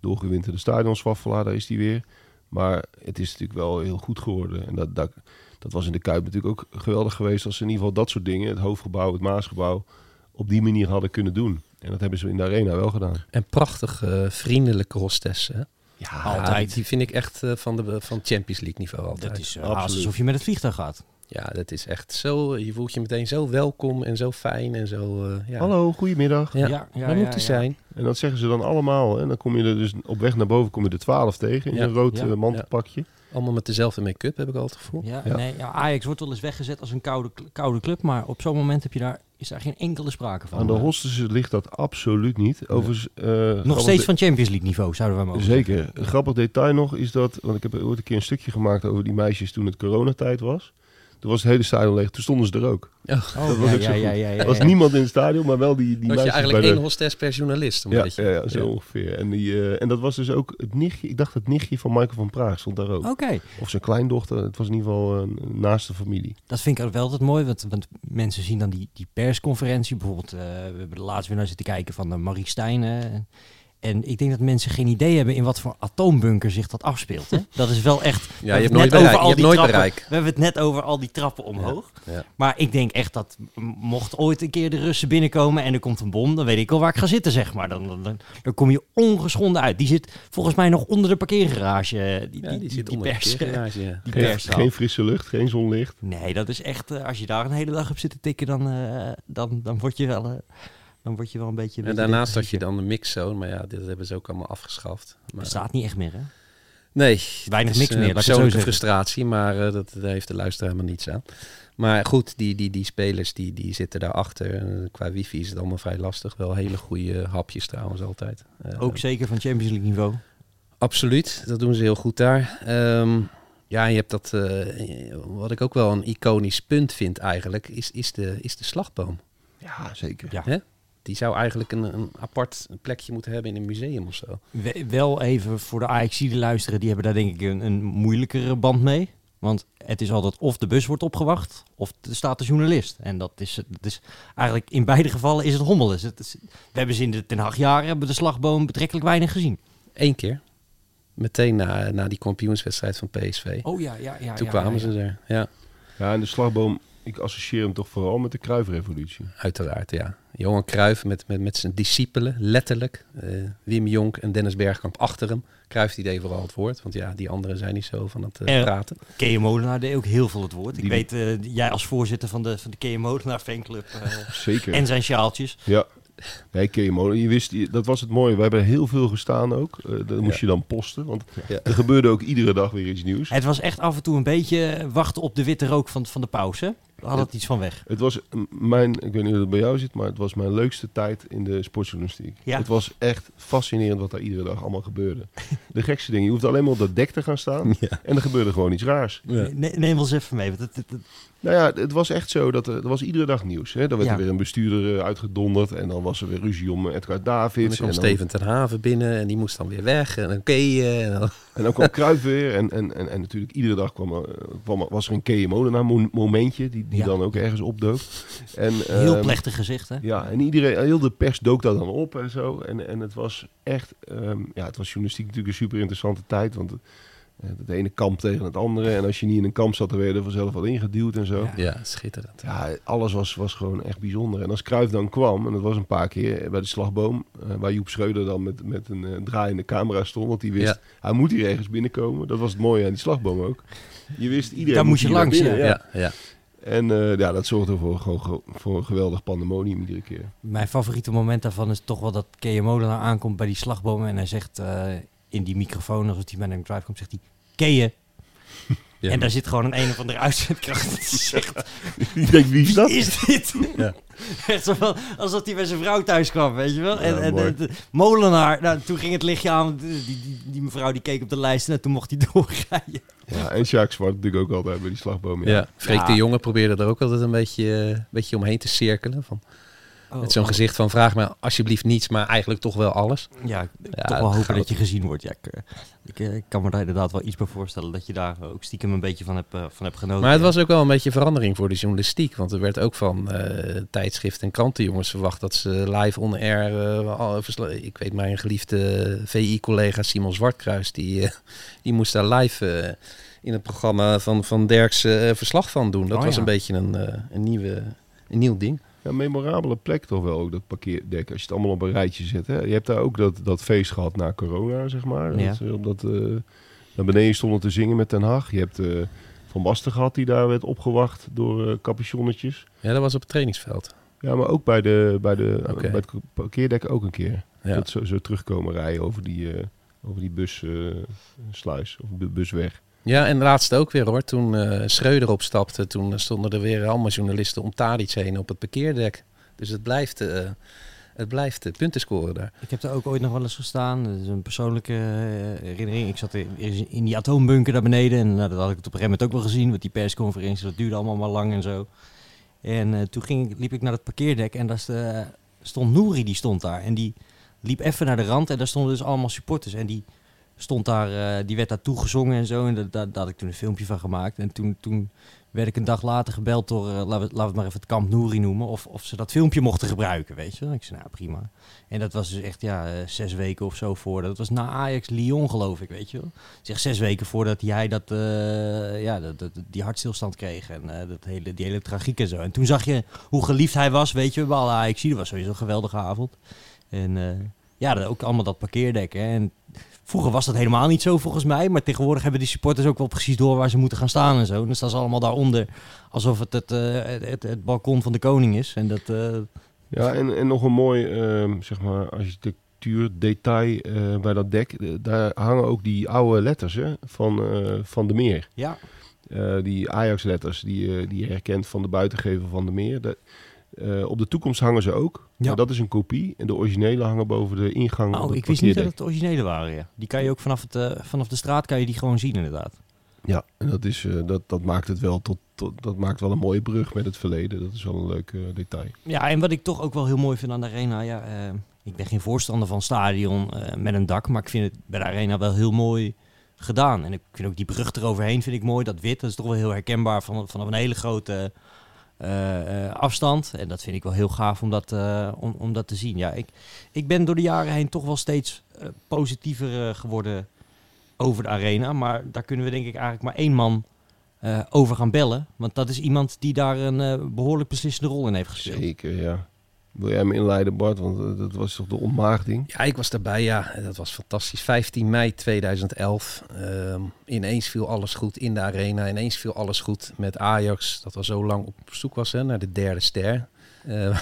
doorgewinterde stadions. Waffelaar, daar is die weer. Maar het is natuurlijk wel heel goed geworden. En dat, dat, dat was in de Kuip natuurlijk ook geweldig geweest... als ze in ieder geval dat soort dingen, het hoofdgebouw, het Maasgebouw... op die manier hadden kunnen doen. En dat hebben ze in de Arena wel gedaan. En prachtig eh, vriendelijke hostessen. hè? Ja, Ja, altijd. die vind ik echt eh, van, de, van Champions League niveau altijd. dat is uh, absoluut. alsof je met het vliegtuig gaat. Ja, dat is echt zo. Je voelt je meteen zo welkom en zo fijn en zo. eh, ja. Hallo, goedemiddag. Ja, Ja, ja, moet ja. zijn. En dat zeggen ze dan allemaal. En dan kom je er dus op weg naar boven kom je er 12 tegen in Ja, een rood ja, mantelpakje. Allemaal met dezelfde make-up, heb ik al het gevoel. Ja, Ja. Nee, ja, Ajax wordt wel eens weggezet als een koude, koude club, maar op zo'n moment heb je daar, is daar geen enkele sprake van. Aan de Eh, hostessen ligt dat absoluut niet. Overigens, eh, Nog steeds van Champions League niveau, zouden we mogen Zeker. zeggen. Een grappig detail nog is dat, want ik heb ooit een keer een stukje gemaakt over die meisjes toen het coronatijd was. Toen was het hele stadion leeg. Toen stonden ze er ook. Oh, was ja, ook zo ja, goed. ja, ja, ja, Er was ja. niemand in het stadion, maar wel die, die Dat je eigenlijk één de... hostess per journalist. Ja, je- ja, ja, zo ongeveer. En, die, eh, en dat was dus ook het nichtje, ik dacht het nichtje van Michael van Praag stond daar ook. Oké, Of zijn kleindochter, het was in ieder geval een naaste familie. dat vind ik ook wel altijd mooi, want, want mensen zien dan die, die persconferentie. Bijvoorbeeld, eh, we hebben er laatst weer naar zitten kijken van de Marie Stijn. En ik denk dat mensen geen idee hebben in wat voor atoombunker zich dat afspeelt. Hè? (laughs) Dat is wel echt... we Ja, je hebben hebt het nooit net bereik. over al Je hebt die nooit trappen- bereik. We hebben het net over al die trappen omhoog. Ja. Maar ik denk echt dat mocht ooit een keer de Russen binnenkomen en er komt een bom, dan weet ik wel waar ik ga zitten, zeg maar. Dan, dan, dan, dan kom je ongeschonden uit. Die zit volgens mij nog onder de parkeergarage. eh, Die, Ja, die, zit die onder pers. de parkeergarage. (laughs) Die Geen, frisse lucht, geen zonlicht. Nee, dat is echt, eh, als je daar een hele dag op zit te tikken, dan, eh, dan, dan word je wel... dan word je wel een beetje... En daarnaast had je dan de mixzone, maar ja, dit hebben ze ook allemaal afgeschaft. Maar, bestaat niet echt meer, hè? nee, Weinig is, mix eh, meer, ik het zo persoonlijke frustratie, maar eh, dat, daar heeft de luisteraar helemaal niets aan. Maar goed, die, die, die spelers die, die zitten daarachter. Eh, Qua wifi is het allemaal vrij lastig. Wel hele goede hapjes trouwens altijd. Eh, Ook zeker van Champions League niveau. Absoluut, dat doen ze heel goed daar. Ehm, ja, je hebt dat, eh, wat ik ook wel een iconisch punt vind eigenlijk, is, is, de, is de slagboom. Ja, zeker. Ja. Hè? Die zou eigenlijk een, een apart plekje moeten hebben in een museum of zo. We- wel even voor de AXC die luisteren, die hebben daar denk ik een, een moeilijkere band mee. Want het is altijd of de bus wordt opgewacht, of er staat de journalist. En dat is, dat is eigenlijk in beide gevallen is het hommeles. Het is, we hebben ze in de Ten Hag jaren hebben de slagboom betrekkelijk weinig gezien. Eén keer. Meteen na, na die kampioenswedstrijd van PSV. Oh ja, ja, ja. Toen ja, kwamen ja, ze er. Ja, Ja, en de slagboom, ik associeer hem toch vooral met de Kruifrevolutie. uiteraard, ja. Johan Cruijff met, met, met zijn discipelen, letterlijk. Eh, Wim Jonk en Dennis Bergkamp achter hem. Cruijff die deed vooral het woord, want ja, die anderen zijn niet zo van het eh, Er- praten. Kees Molenaar deed ook heel veel het woord. Ik weet, eh, jij als voorzitter van de, van de Molenaar fanclub eh, (laughs) Zeker. en zijn sjaaltjes. Ja. Nee, Kemo, je wist, je- dat was het mooie. We hebben heel veel gestaan ook. Eh dat moest Ja. je dan posten. Want Ja. er gebeurde ook iedere dag weer iets nieuws. Het was echt af en toe een beetje wachten op de witte rook van, van de pauze. Had het iets van weg. Het was mijn, ik weet niet hoe het bij jou zit, maar het was mijn leukste tijd in de sportjournalistiek. Ja. Het was echt fascinerend wat daar iedere dag allemaal gebeurde. (laughs) De gekste dingen. Je hoeft alleen maar op dat dek te gaan staan Ja. en er gebeurde gewoon iets raars. Ja. Ne- neem wel eens even mee. Want het- Nou ja, het was echt zo dat er, er was iedere dag nieuws. Hè? Dan werd Ja. er weer een bestuurder eh, uitgedonderd en dan was er weer ruzie om eh, Edgar En Davids. dan kwam en dan- Steven ten Haven binnen en die moest dan weer weg. En dan keeën. En dan... (laughs) En dan kwam Cruijff weer. En, en, en, en natuurlijk iedere dag kwam, er- kwam, er- was er een Kees Molenaar mo- momentje. Die, die Ja. dan ook ergens opdook. En, heel ehm, plechtig gezicht, hè? Ja, en iedereen, heel de pers dook daar dan op en zo. En, en het was echt, ehm, ja, het was journalistiek natuurlijk een super interessante tijd. Want eh, het ene kamp tegen het andere. En als je niet in een kamp zat, dan werd je er vanzelf wat ingeduwd en zo. Ja. Ja. Ja, schitterend. alles was, was gewoon echt bijzonder. En als Kruif dan kwam, en dat was een paar keer bij de slagboom, eh, waar Joep Schreuder dan met, met een eh, draaiende camera stond. Want die wist, Ja. hij moet hier ergens binnenkomen. Dat was het mooie aan die slagboom ook. Je wist, iedereen Daar moet je langs, binnen, ja. Ja, ja. En eh, ja, dat zorgde voor, gewoon, ge- voor een geweldig pandemonium iedere keer. Mijn favoriete moment daarvan is toch wel dat Kea Molenaar aankomt bij die slagbomen. En hij zegt eh, in die microfoon, als hij bij een drive komt, zegt hij... (laughs) Ja. En daar zit gewoon een een of andere uitzendkracht. Die (laughs) zegt, Ik denk, wie is dat? Wie is dit? (laughs) Ja. Echt zo van, alsof hij bij zijn vrouw thuis kwam, weet je wel. En, Ja, en mooi. de, de molenaar, nou, toen ging het lichtje aan. Die, die, die mevrouw die keek op de lijst en toen mocht hij doorrijden. Ja, en Jacques Zwart natuurlijk ook altijd bij die slagboom. Ja. Freek Ja. de Jonge probeerde er ook altijd een beetje, eh, beetje omheen te cirkelen. Van, Oh, met zo'n oh. gezicht van vraag me alsjeblieft niets, maar eigenlijk toch wel alles. Ja, ik- Ja, toch wel hopen dat je gezien wordt. Ja, ik, eh, ik, eh, ik kan me daar inderdaad wel iets bij voorstellen dat je daar ook stiekem een beetje van hebt, eh, van hebt genoten. Maar het was ook wel een beetje verandering voor de journalistiek. Want er werd ook van eh tijdschrift en krantenjongens verwacht dat ze live on air... ik weet mijn geliefde VI-collega Simon Zwartkruis, die, die moest daar live in het programma van, van Derks verslag van doen. Dat Oh, was ja. een beetje een, een, nieuwe, een nieuw ding. Ja, memorabele plek toch wel ook, dat parkeerdek. Als je het allemaal op een rijtje zet. Hè. Je hebt daar ook dat, dat feest gehad na corona, zeg maar. Ja. Dat, ze op dat, eh, naar beneden stonden te zingen met Den Haag. Je hebt eh, Van Basten gehad die daar werd opgewacht door eh capuchonnetjes. Ja, dat was op het trainingsveld. Ja, maar ook bij, de, bij, de, bij het parkeerdek ook een keer. Ja. Dat zo, zo terugkomen rijden over die, eh over die bussluis of bu- busweg. Ja, en laatst ook weer hoor. Toen eh Schreuder opstapte, toen stonden er weer allemaal journalisten om Tadic heen op het parkeerdek. Dus het blijft, eh, het blijft eh, punten scoren daar. Ik heb daar ook ooit nog wel eens gestaan. Dat is een persoonlijke eh, herinnering. Ik zat in, die atoombunker daar beneden. En nou, dat had ik het op een gegeven moment ook wel gezien. Want die persconferentie, dat duurde allemaal maar lang en zo. En eh, toen ging, liep ik naar het parkeerdek. En daar st- eh, stond Nouri, die stond daar. En die liep even naar de rand. En daar stonden dus allemaal supporters. En die stond daar, eh, die werd daar toegezongen en zo. En dat- daar daar had ik toen een filmpje van gemaakt. En toen, toen werd ik een dag later gebeld door, eh, laten, we, het maar even het kamp Nouri noemen. Of, of ze dat filmpje mochten gebruiken, weet je. Ik zei, nou prima. En dat was dus echt ja, eh, zes weken of zo voor. Dat was na Ajax-Lyon, geloof ik, weet je wel. Zeg zes weken voordat hij dat, ja, dat, dat- die hartstilstand kreeg. En dat hele, die hele tragiek en zo. En toen zag je hoe geliefd hij was, weet je, bij alle ajax Dat was sowieso een geweldige avond. En ja, dat- ook allemaal dat parkeerdek. En vroeger was dat helemaal niet zo volgens mij. Maar tegenwoordig hebben die supporters ook wel precies door waar ze moeten gaan staan en zo. En dan staan ze allemaal daaronder. Alsof het het, eh, het, het, het balkon van de koning is. En dat... eh, Ja, en, en nog een mooi, ehm, zeg maar, architectuurdetail eh bij dat dek. Daar hangen ook die oude letters hè, van, van de Meer. ja, die Ajax-letters die, die je herkent van de buitengevel van de Meer. Dat, eh, op de toekomst hangen ze ook. Ja. Maar dat is een kopie. En de originele hangen boven de ingang. Oh, ik wist niet dat het de originele waren. Ja. Die kan je ook vanaf, het, eh, vanaf de straat kan je die gewoon zien inderdaad. Ja, en dat, is, eh, dat, dat maakt het wel tot, tot. Dat maakt wel een mooie brug met het verleden. Dat is wel een leuk detail. Ja, en wat ik toch ook wel heel mooi vind aan de arena. Ja, ik ben geen voorstander van stadion met een dak. Maar ik vind het bij de arena wel heel mooi gedaan. En ik vind ook die brug eroverheen vind ik mooi. Dat wit, dat is toch wel heel herkenbaar van, vanaf een hele grote eh, eh, afstand. En dat vind ik wel heel gaaf om dat, eh, om, om dat te zien. Ja, ik, ik ben door de jaren heen toch wel steeds positiever geworden over de arena. Maar daar kunnen we denk ik eigenlijk maar één man over gaan bellen. Want dat is iemand die daar een eh, behoorlijk beslissende rol in heeft gespeeld. Zeker, ja. Wil jij hem inleiden, Bart? Want eh, dat was toch de ontmaagding? Ja, ik was daarbij, ja. Dat was fantastisch. 15 mei 2011. Ehm, ineens viel alles goed in de arena. Ineens viel alles goed met Ajax. Dat al zo lang op zoek was hè, naar de derde ster. (laughs)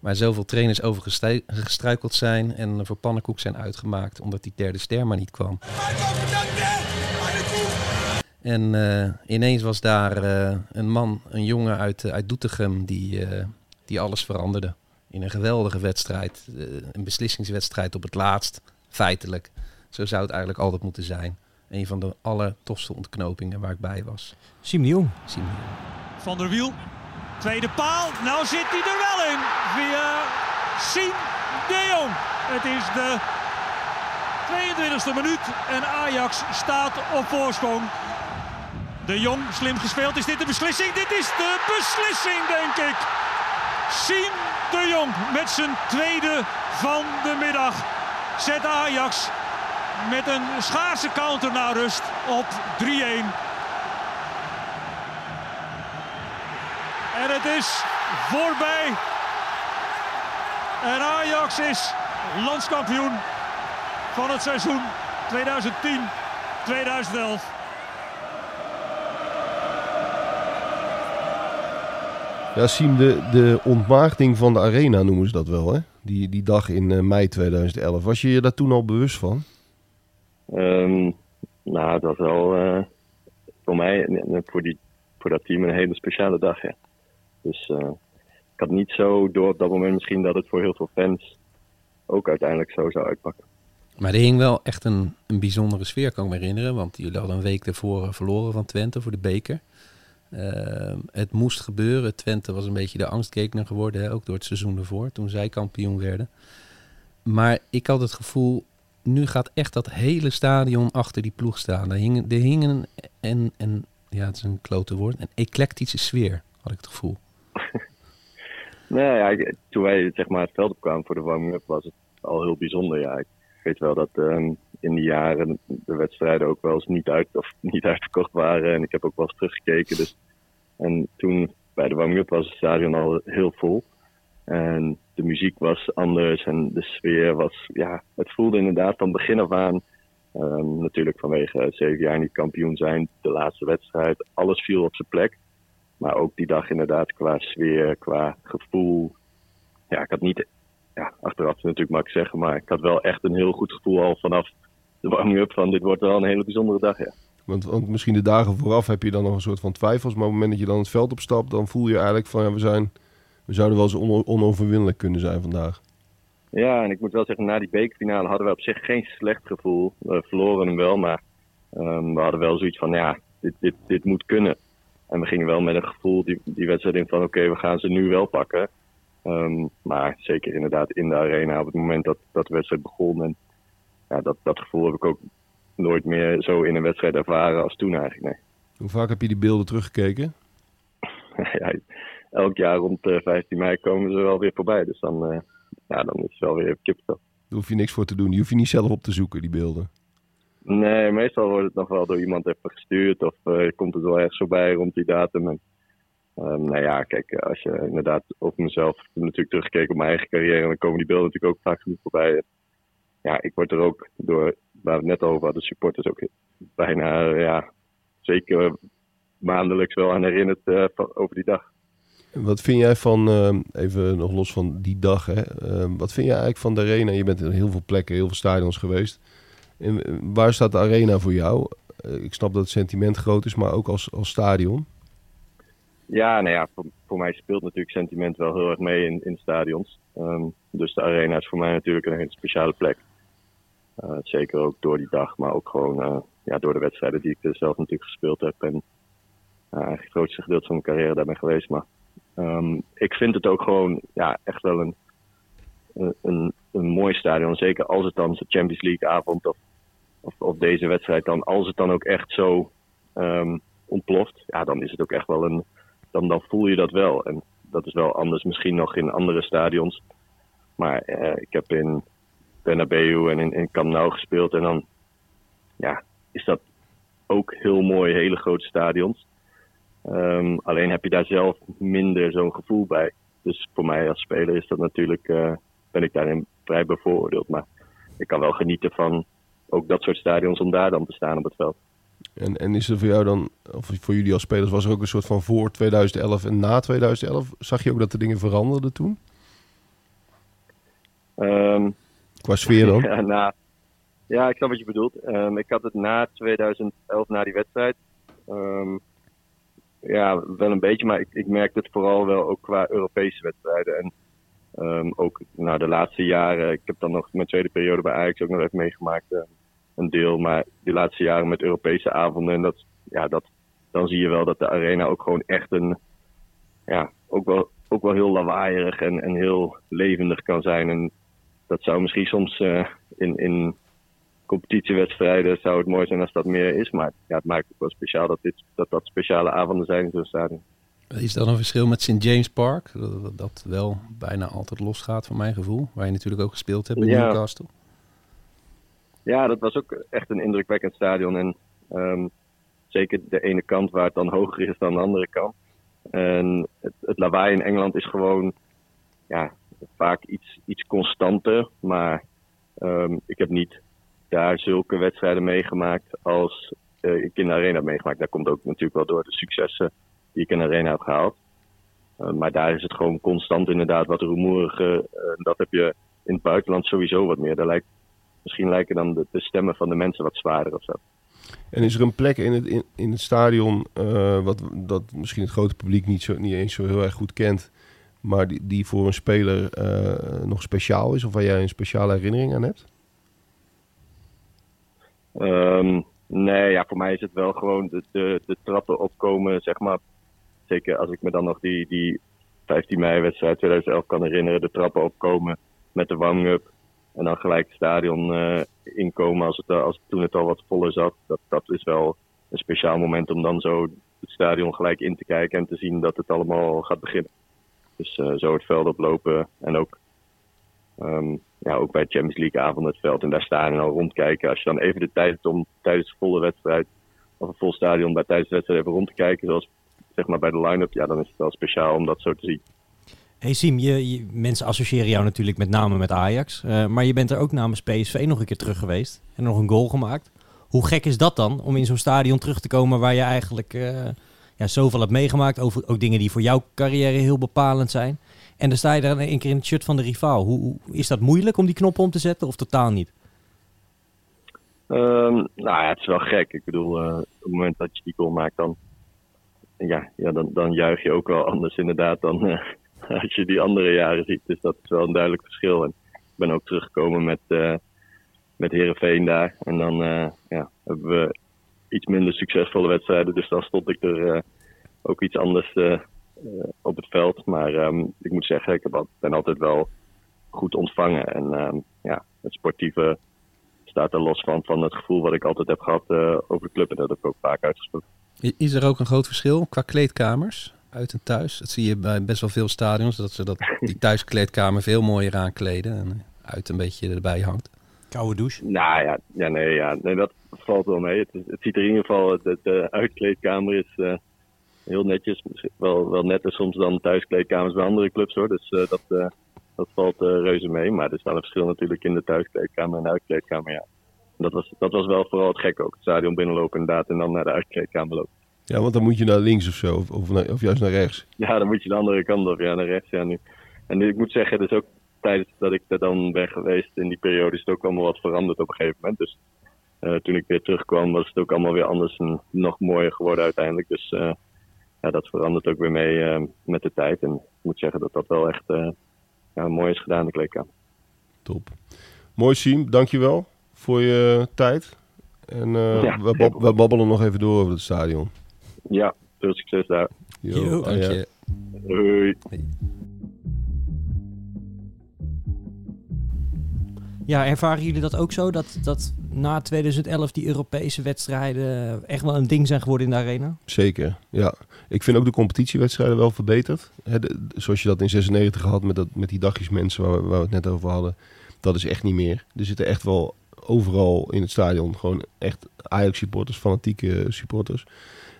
Maar zoveel trainers over gestru- gestruikeld zijn en voor pannenkoek zijn uitgemaakt omdat die derde ster maar niet kwam. En eh, ineens was daar eh, een man, een jongen uit, uit Doetinchem, die, die alles veranderde. In een geweldige wedstrijd, eh, een beslissingswedstrijd op het laatst, feitelijk. Zo zou het eigenlijk altijd moeten zijn. Een van de allertofste ontknopingen waar ik bij was. Siem de Jong. Zien we. Van der Wiel. Tweede paal. Nou zit hij er wel in. Via Siem de Jong. Het is de 22e minuut en Ajax staat op voorsprong. De Jong, slim gespeeld. Is dit de beslissing? Dit is de beslissing, denk ik. Siem de Jong met zijn tweede van de middag. Zet Ajax met een schaarse counter naar rust op 3-1. En het is voorbij. En Ajax is landskampioen van het seizoen 2010-2011. Ja, Siem, de, de ontmaagding van de arena noemen ze dat wel, hè? Die, die dag in eh, mei 2011. Was je je daar toen al bewust van? Ehm, nou, dat was wel eh, voor mij en en voor, die, voor dat team een hele speciale dag. Ja. Dus eh, ik had niet zo door op dat moment misschien dat het voor heel veel fans ook uiteindelijk zo zou uitpakken. Maar er hing wel echt een, een bijzondere sfeer, kan ik me herinneren. Want jullie hadden een week daarvoor eh, verloren van Twente voor de beker. Ehm, het moest gebeuren. Twente was een beetje de angstgekner geworden, hè, ook door het seizoen ervoor, toen zij kampioen werden. Maar ik had het gevoel, nu gaat echt dat hele stadion achter die ploeg staan. Er hing, er hing een, en, en, ja, het is een klote woord, een eclectische sfeer, had ik het gevoel. (laughs) Nou ja, toen wij zeg maar, het veld opkwamen voor de warming-up was het al heel bijzonder. Ja, ik weet wel dat ehm, in die jaren de wedstrijden ook wel eens niet, uit, of niet uitverkocht waren. En ik heb ook wel eens teruggekeken. Dus. En toen bij de warming-up was het stadion al heel vol. En de muziek was anders en de sfeer was, ja, het voelde inderdaad van begin af aan. ehm, natuurlijk vanwege zeven jaar niet kampioen zijn, de laatste wedstrijd. Alles viel op zijn plek. Maar ook die dag inderdaad qua sfeer, qua gevoel. Ja, ik had niet, ja, achteraf natuurlijk makkelijk zeggen, maar ik had wel echt een heel goed gevoel al vanaf de warming-up van dit wordt wel een hele bijzondere dag, ja. Want, want misschien de dagen vooraf heb je dan nog een soort van twijfels. Maar op het moment dat je dan het veld opstapt, dan voel je eigenlijk van ja, we, zijn, we zouden wel eens on- onoverwinnelijk kunnen zijn vandaag. Ja, en ik moet wel zeggen, na die bekerfinale hadden we op zich geen slecht gevoel. We verloren hem wel, maar ehm, we hadden wel zoiets van, ja, dit, dit, dit moet kunnen. En we gingen wel met een gevoel die, die wedstrijd in van, oké, we gaan ze nu wel pakken. Ehm, maar zeker inderdaad in de arena op het moment dat, dat de wedstrijd begon. En ja, dat, dat gevoel heb ik ook nooit meer zo in een wedstrijd ervaren als toen eigenlijk, nee. Hoe vaak heb je die beelden teruggekeken? (laughs) ja, elk jaar rond eh, 15 mei komen ze wel weer voorbij. Dus dan, eh, ja, dan is het wel weer kippenvel. Daar hoef je niks voor te doen. Die hoef je niet zelf op te zoeken, die beelden. Nee, meestal wordt het nog wel door iemand even gestuurd of eh, komt het wel ergens voorbij rond die datum. En, ehm, nou ja, kijk, als je inderdaad op mezelf natuurlijk teruggekeken op mijn eigen carrière, dan komen die beelden natuurlijk ook vaak genoeg voorbij. Ja, ik word er ook door, waar we het net over hadden, supporters ook bijna, eh, ja, zeker maandelijks wel aan herinnerd eh, over die dag. Wat vind jij van, ehm, even nog los van die dag, hè, ehm, wat vind jij eigenlijk van de arena? Je bent in heel veel plekken, heel veel stadions geweest. En, eh, waar staat de arena voor jou? Eh, ik snap dat het sentiment groot is, maar ook als, als stadion. Ja, nou ja, voor, voor mij speelt natuurlijk sentiment wel heel erg mee in, in stadions. Ehm, dus de arena is voor mij natuurlijk een hele speciale plek. Eh, zeker ook door die dag, maar ook gewoon eh, ja, door de wedstrijden die ik zelf natuurlijk gespeeld heb. En eh, eigenlijk het grootste gedeelte van mijn carrière daar ben geweest. Maar ehm, ik vind het ook gewoon ja, echt wel een, een, een, mooi stadion. Zeker als het dan zo'n Champions League avond of, of, of deze wedstrijd dan, als het dan ook echt zo ehm, ontploft. Ja, dan is het ook echt wel een, dan, dan voel je dat wel. En dat is wel anders misschien nog in andere stadions. Maar ik heb in Bernabeu en in, in Camp Nou gespeeld. En dan ja, is dat ook heel mooi, hele grote stadions. Ehm, alleen heb je daar zelf minder zo'n gevoel bij. Dus voor mij als speler is dat natuurlijk, eh, ben ik daarin vrij bevooroordeeld. Maar ik kan wel genieten van ook dat soort stadions om daar dan te staan op het veld. En, en is er voor jou dan, of voor jullie als spelers, was er ook een soort van voor 2011 en na 2011? Zag je ook dat de dingen veranderden toen? Ehm, Qua sfeer dan? (laughs) Ja, na, ja, ik snap wat je bedoelt. Ehm, ik had het na 2011, na die wedstrijd, Ehm, ja, wel een beetje, maar ik, ik merk het vooral wel ook qua Europese wedstrijden. En ehm, ook nou, de laatste jaren, ik heb dan nog mijn tweede periode bij Ajax ook nog even meegemaakt, een deel. Maar die laatste jaren met Europese avonden, en dat, ja, dat, dan zie je wel dat de arena ook gewoon echt een, ja, ook wel, ook wel heel lawaaierig en, en heel levendig kan zijn. En dat zou misschien soms eh, in, in competitiewedstrijden zou het mooi zijn als dat meer is. Maar ja, het maakt het wel speciaal dat, dit, dat dat speciale avonden zijn in zo'n stadion. Is dat een verschil met St. James Park? Dat, dat- wel bijna altijd losgaat, van mijn gevoel. Waar je natuurlijk ook gespeeld hebt in Ja. Newcastle. Ja, dat was ook echt een indrukwekkend stadion. En ehm, zeker de ene kant waar het dan hoger is dan de andere kant. En het, het lawaai in Engeland is gewoon ja, vaak iets, iets constanter. Maar ehm, ik heb niet daar zulke wedstrijden meegemaakt als eh, ik in de arena heb meegemaakt. Dat komt ook natuurlijk wel door de successen die ik in de arena heb gehaald. Eh, maar daar is het gewoon constant inderdaad wat rumoeriger. Eh, dat heb je in het buitenland sowieso wat meer. Daar lijkt misschien lijken dan de, stemmen van de mensen wat zwaarder of zo. En is er een plek in het, in, in het stadion wat dat misschien het grote publiek niet, zo, niet eens zo heel erg goed kent, maar die, die voor een speler eh, nog speciaal is of waar jij een speciale herinnering aan hebt? Ehm, nee, ja, voor mij is het wel gewoon de, de, trappen opkomen, zeg maar. Zeker als ik me dan nog die, die 15 mei wedstrijd 2011 kan herinneren. De trappen opkomen met de warming-up. En dan gelijk het stadion eh, inkomen als het, al- als, toen het al wat voller zat. Dat, dat is wel een speciaal moment om dan zo het stadion gelijk in te kijken en te zien dat het allemaal gaat beginnen. Dus eh, zo het veld oplopen en ook Ehm, ja, ook bij Champions League avond het veld en daar staan en al rondkijken. Als je dan even de tijd hebt om tijdens een volle wedstrijd of een vol stadion bij tijdens de wedstrijd even rond te kijken, zoals zeg maar bij de line-up, ja, dan is het wel speciaal om dat zo te zien. Hey Siem, je, je- mensen associëren jou natuurlijk met name met Ajax. eh, maar je bent er ook namens PSV nog een keer terug geweest. En nog een goal gemaakt. Hoe gek is dat dan, om in zo'n stadion terug te komen waar je eigenlijk eh, ja, zoveel hebt meegemaakt. Over, ook dingen die voor jouw carrière heel bepalend zijn. En dan sta je daar één keer in het shirt van de rivaal. Hoe, is dat moeilijk om die knop om te zetten of totaal niet? Ehm, nou ja, het is wel gek. Ik bedoel, eh, op het moment dat je die goal maakt, dan, ja, ja, dan, dan juich je ook wel anders inderdaad dan eh, (laughs) als je die andere jaren ziet. Dus dat is wel een duidelijk verschil. En ik ben ook teruggekomen met, eh met Herenveen daar. En dan ja, hebben we iets minder succesvolle wedstrijden. Dus dan stond ik er eh, ook iets anders eh, eh, op het veld. Maar ehm, ik moet zeggen, ik ben altijd wel goed ontvangen. En ehm, ja, het sportieve staat er los van, van het gevoel wat ik altijd heb gehad eh, over de club. En dat heb ik ook vaak uitgesproken. Is er ook een groot verschil qua kleedkamers? Uit en thuis. Dat zie je bij best wel veel stadions. Dat ze dat, die thuiskleedkamer veel mooier aankleden. En uit een beetje erbij hangt. Koude douche. Nou ja, ja, nee, ja nee, dat valt wel mee. Het, is- het ziet er in ieder geval, de, de uitkleedkamer is eh, heel netjes. Wel, wel netter soms dan thuiskleedkamers bij andere clubs hoor. Dus eh, dat, eh, dat valt eh, reuze mee. Maar er is wel een verschil natuurlijk in de thuiskleedkamer en de uitkleedkamer, ja. Dat was, dat was wel vooral het gekke ook. Het stadion binnenlopen inderdaad en dan naar de uitkleedkamer lopen. Ja, want dan moet je naar links of zo, of, of, naar- of juist naar rechts. Ja, dan moet je de andere kant op, ja, naar rechts. Ja, nu. En ik moet zeggen, dus ook tijdens dat ik er dan ben geweest in die periode is het ook allemaal wat veranderd op een gegeven moment. Dus eh, toen ik weer terugkwam was het ook allemaal weer anders en nog mooier geworden uiteindelijk. Dus eh, ja, dat verandert ook weer mee eh, met de tijd. En ik moet zeggen dat dat wel echt eh, ja, mooi is gedaan, de kleedkamer. Top. Mooi Siem, dankjewel voor je tijd. En eh, Ja, we, bab- we babbelen nog even door over het stadion. Ja, veel succes daar. Jo, ah, Dank ja. je. Hoi. Ja, ervaren jullie dat ook zo? Dat, dat na 2011 die Europese wedstrijden echt wel een ding zijn geworden in de arena? Zeker, ja. Ik vind ook de competitiewedstrijden wel verbeterd. Zoals je dat in 96 had met, dat, met die dagjes mensen waar, waar we het net over hadden. Dat is echt niet meer. Er zitten echt wel overal in het stadion gewoon echt Ajax-supporters, fanatieke supporters.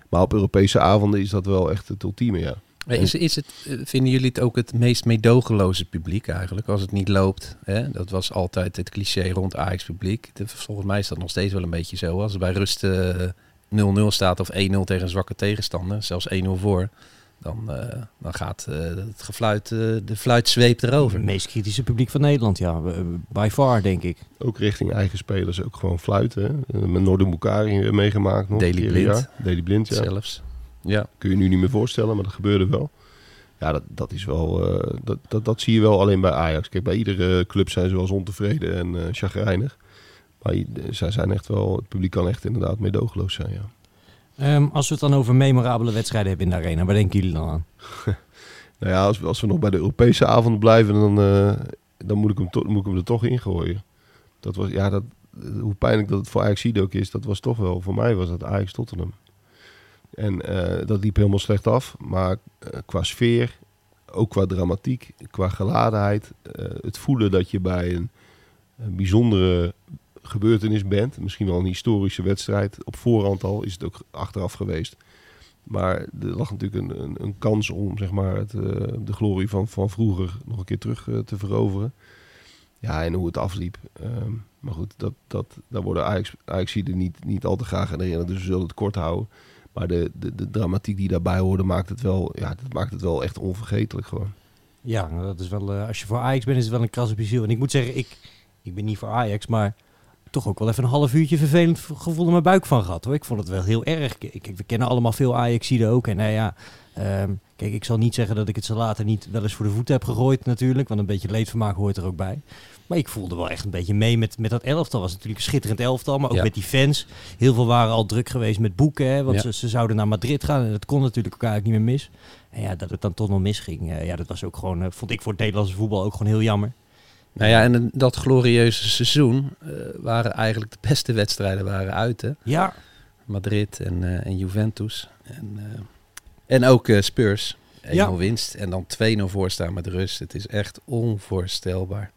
Maar op Europese avonden is dat wel echt het ultieme, ja. Maar Is, is het, eh, vinden jullie het ook het meest meedogenloze publiek eigenlijk? Als het niet loopt. Hè? Dat was altijd het cliché rond Ajax publiek. De- Volgens mij is dat nog steeds wel een beetje zo. Als het bij rust eh, 0-0 staat of 1-0 tegen een zwakke tegenstander, zelfs 1-0 voor. dan, eh, dan gaat eh, het gefluit, eh, de fluit zweept erover. Het meest kritische publiek van Nederland, ja. Eh, By far, denk ik. Ook richting eigen spelers ook gewoon fluiten. hè. Eh, Met Noorden Bukari meegemaakt nog. Keer Blind. jaar. Daley Blind, ja. Zelfs. Ja. Kun je nu niet meer voorstellen, maar dat gebeurde wel. Ja, dat, dat is wel... eh, dat, dat, dat zie je wel alleen bij Ajax. Kijk, bij iedere club zijn ze wel eens ontevreden en eh chagrijnig. Maar zij zijn echt wel... Het publiek kan echt inderdaad meedogenloos zijn, ja. Ehm, als we het dan over memorabele wedstrijden hebben in de arena, waar denken jullie dan aan? (laughs) Nou ja, als we, als we nog bij de Europese avond blijven, dan, eh, dan moet, ik hem to- moet ik hem er toch ingooien. Dat was, ja, dat, hoe pijnlijk dat het voor Ajax ook is, dat was toch wel, voor mij was dat Ajax Tottenham. En eh, dat liep helemaal slecht af, maar eh, qua sfeer, ook qua dramatiek, qua geladenheid, eh, het voelen dat je bij een, bijzondere gebeurtenis bent, misschien wel een historische wedstrijd, op voorhand al, is het ook achteraf geweest. Maar er lag natuurlijk een, een, een kans om zeg maar, het, de glorie van, van vroeger nog een keer terug te veroveren. Ja, en hoe het afliep. Ehm, maar goed, dat, dat, daar worden Ajax, Ajax niet, niet al te graag aan herinneren. Dus we zullen het kort houden. Maar de, de, de dramatiek die daarbij hoorde, maakt het wel, ja, dat maakt het wel echt onvergetelijk gewoon. Ja, dat is wel, eh, als je voor Ajax bent, is het wel een kras op je ziel. En ik moet zeggen, ik, ik ben niet voor Ajax, maar toch ook wel even een half uurtje vervelend gevoel in mijn buik van gehad. Hoor. Ik vond het wel heel erg. Kijk, we kennen allemaal veel Ajaxiden ook. En nou ja, ehm, kijk, ik zal niet zeggen dat ik het ze later niet wel eens voor de voeten heb gegooid natuurlijk. Want een beetje leedvermaak hoort er ook bij. Maar ik voelde wel echt een beetje mee met, met dat elftal. was natuurlijk een schitterend elftal, maar ook Ja. met die fans. Heel veel waren al druk geweest met boeken, hè, want Ja. ze, ze zouden naar Madrid gaan. En dat kon natuurlijk ook eigenlijk niet meer mis. En ja, dat het dan toch nog misging. eh, ja, dat was ook gewoon, eh, vond ik voor het Nederlandse voetbal ook gewoon heel jammer. Nou ja, en dat glorieuze seizoen eh, waren eigenlijk de beste wedstrijden waren uit. Hè? Ja, Madrid en, en Juventus. En, en ook Spurs. 1-0 Ja. winst en dan 2-0 voorstaan met rust. Het is echt onvoorstelbaar.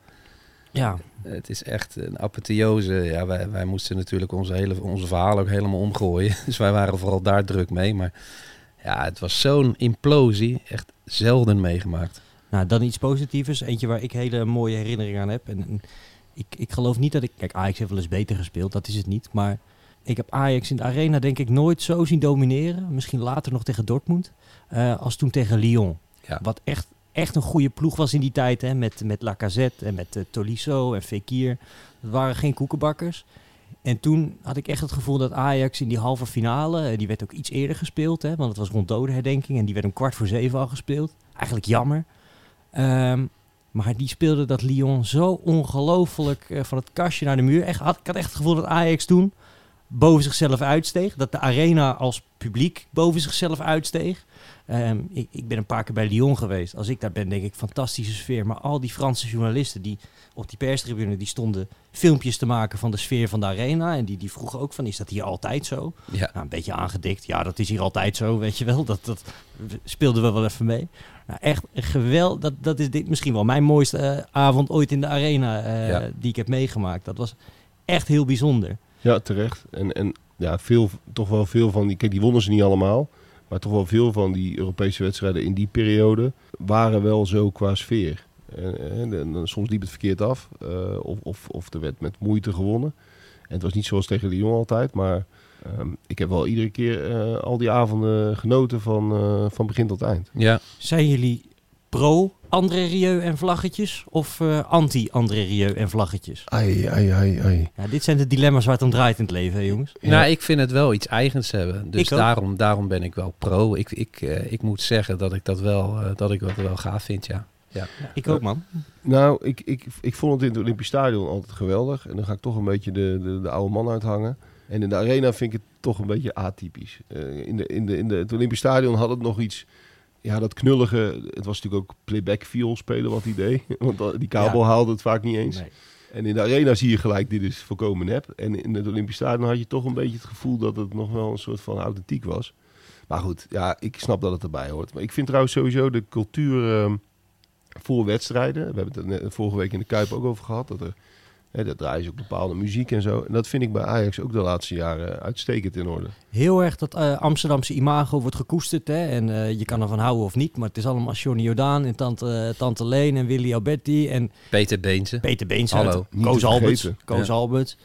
Ja, Het is echt een apotheose. Ja, wij, wij moesten natuurlijk onze, hele, onze verhalen ook helemaal omgooien. (laughs) Dus wij waren vooral daar druk mee. Maar ja, het was zo'n implosie. Echt zelden meegemaakt. Nou, dan iets positiefs. Eentje waar ik hele mooie herinneringen aan heb. En, en ik, ik geloof niet dat ik... Kijk, Ajax heeft wel eens beter gespeeld, dat is het niet. Maar ik heb Ajax in de arena denk ik nooit zo zien domineren. Misschien later nog tegen Dortmund. eh, als toen tegen Lyon. Ja. Wat echt, echt een goede ploeg was in die tijd. Hè, met, met Lacazette en met eh, Tolisso en Fekir. Dat waren geen koekenbakkers. En toen had ik echt het gevoel dat Ajax in die halve finale... eh, die werd ook iets eerder gespeeld, hè, want het was rond dodenherdenking. En die werd om kwart voor zeven al gespeeld. Eigenlijk jammer. Ehm, maar die speelde dat Lyon zo ongelooflijk eh, van het kastje naar de muur. Echt, had, ik had echt het gevoel dat Ajax toen boven zichzelf uitsteeg. Dat de arena als publiek boven zichzelf uitsteeg. Ehm, ik, ik ben een paar keer bij Lyon geweest. Als ik daar ben, denk ik, fantastische sfeer. Maar al die Franse journalisten die op die perstribune... die stonden filmpjes te maken van de sfeer van de arena. En die, die vroegen ook van, is dat hier altijd zo? Ja. Nou, een beetje aangedikt. Ja, dat is hier altijd zo, weet je wel. Dat, dat speelden we wel even mee. Nou, echt geweldig. Dat, dat is dit misschien wel mijn mooiste eh, avond ooit in de arena eh, Ja. die ik heb meegemaakt. Dat was echt heel bijzonder. Ja, terecht. En, en ja, veel, toch wel veel van die... Kijk, die wonnen ze niet allemaal. Maar toch wel veel van die Europese wedstrijden in die periode waren wel zo qua sfeer. En, en, en dan soms liep het verkeerd af. eh, of, of, of er werd met moeite gewonnen. En het was niet zoals tegen Lyon altijd. Maar ehm, ik heb wel iedere keer eh, al die avonden genoten van, eh, van begin tot eind. Ja, Zijn jullie pro André Rieu en vlaggetjes of eh, anti André Rieu en vlaggetjes? Ai, ai, ai, ai. Ja, dit zijn de dilemma's waar het om draait in het leven, hè, jongens. Ja. Nou, ik vind het wel iets eigens hebben. Dus Ik ook. daarom, daarom ben ik wel pro. Ik, ik, eh, ik moet zeggen dat ik dat wel, eh, dat ik dat wel gaaf vind, ja. ja. Ik ook, man. Nou, ik, ik, ik vond het in het Olympisch Stadion altijd geweldig. En dan ga ik toch een beetje de, de, de oude man uithangen. En in de arena vind ik het toch een beetje atypisch. Eh, in de, in de, in de, het Olympisch Stadion had het nog iets... Ja, dat knullige... Het was natuurlijk ook playback viool spelen wat hij deed. (laughs) Want die kabel Ja. haalde het vaak niet eens. Nee. En in de arena zie je gelijk, dit is volkomen nep. En in het Olympisch Stadion had je toch een beetje het gevoel dat het nog wel een soort van authentiek was. Maar goed, ja, ik snap dat het erbij hoort. Maar ik vind trouwens sowieso de cultuur ehm, voor wedstrijden. We hebben het er net- vorige week in de Kuip ook over gehad. Dat er, hè, daar draaien ze ook bepaalde muziek en zo. En dat vind ik bij Ajax ook de laatste jaren uitstekend in orde. Heel erg dat eh, Amsterdamse imago wordt gekoesterd. Hè? En eh, je kan ervan houden of niet. Maar het is allemaal Johnny Jordaan en Tante, eh, Tante Leen en Willy Alberti en Peter Beense. Peter Beens. Hallo. Koos Alberts. Koos Ja. Alberts.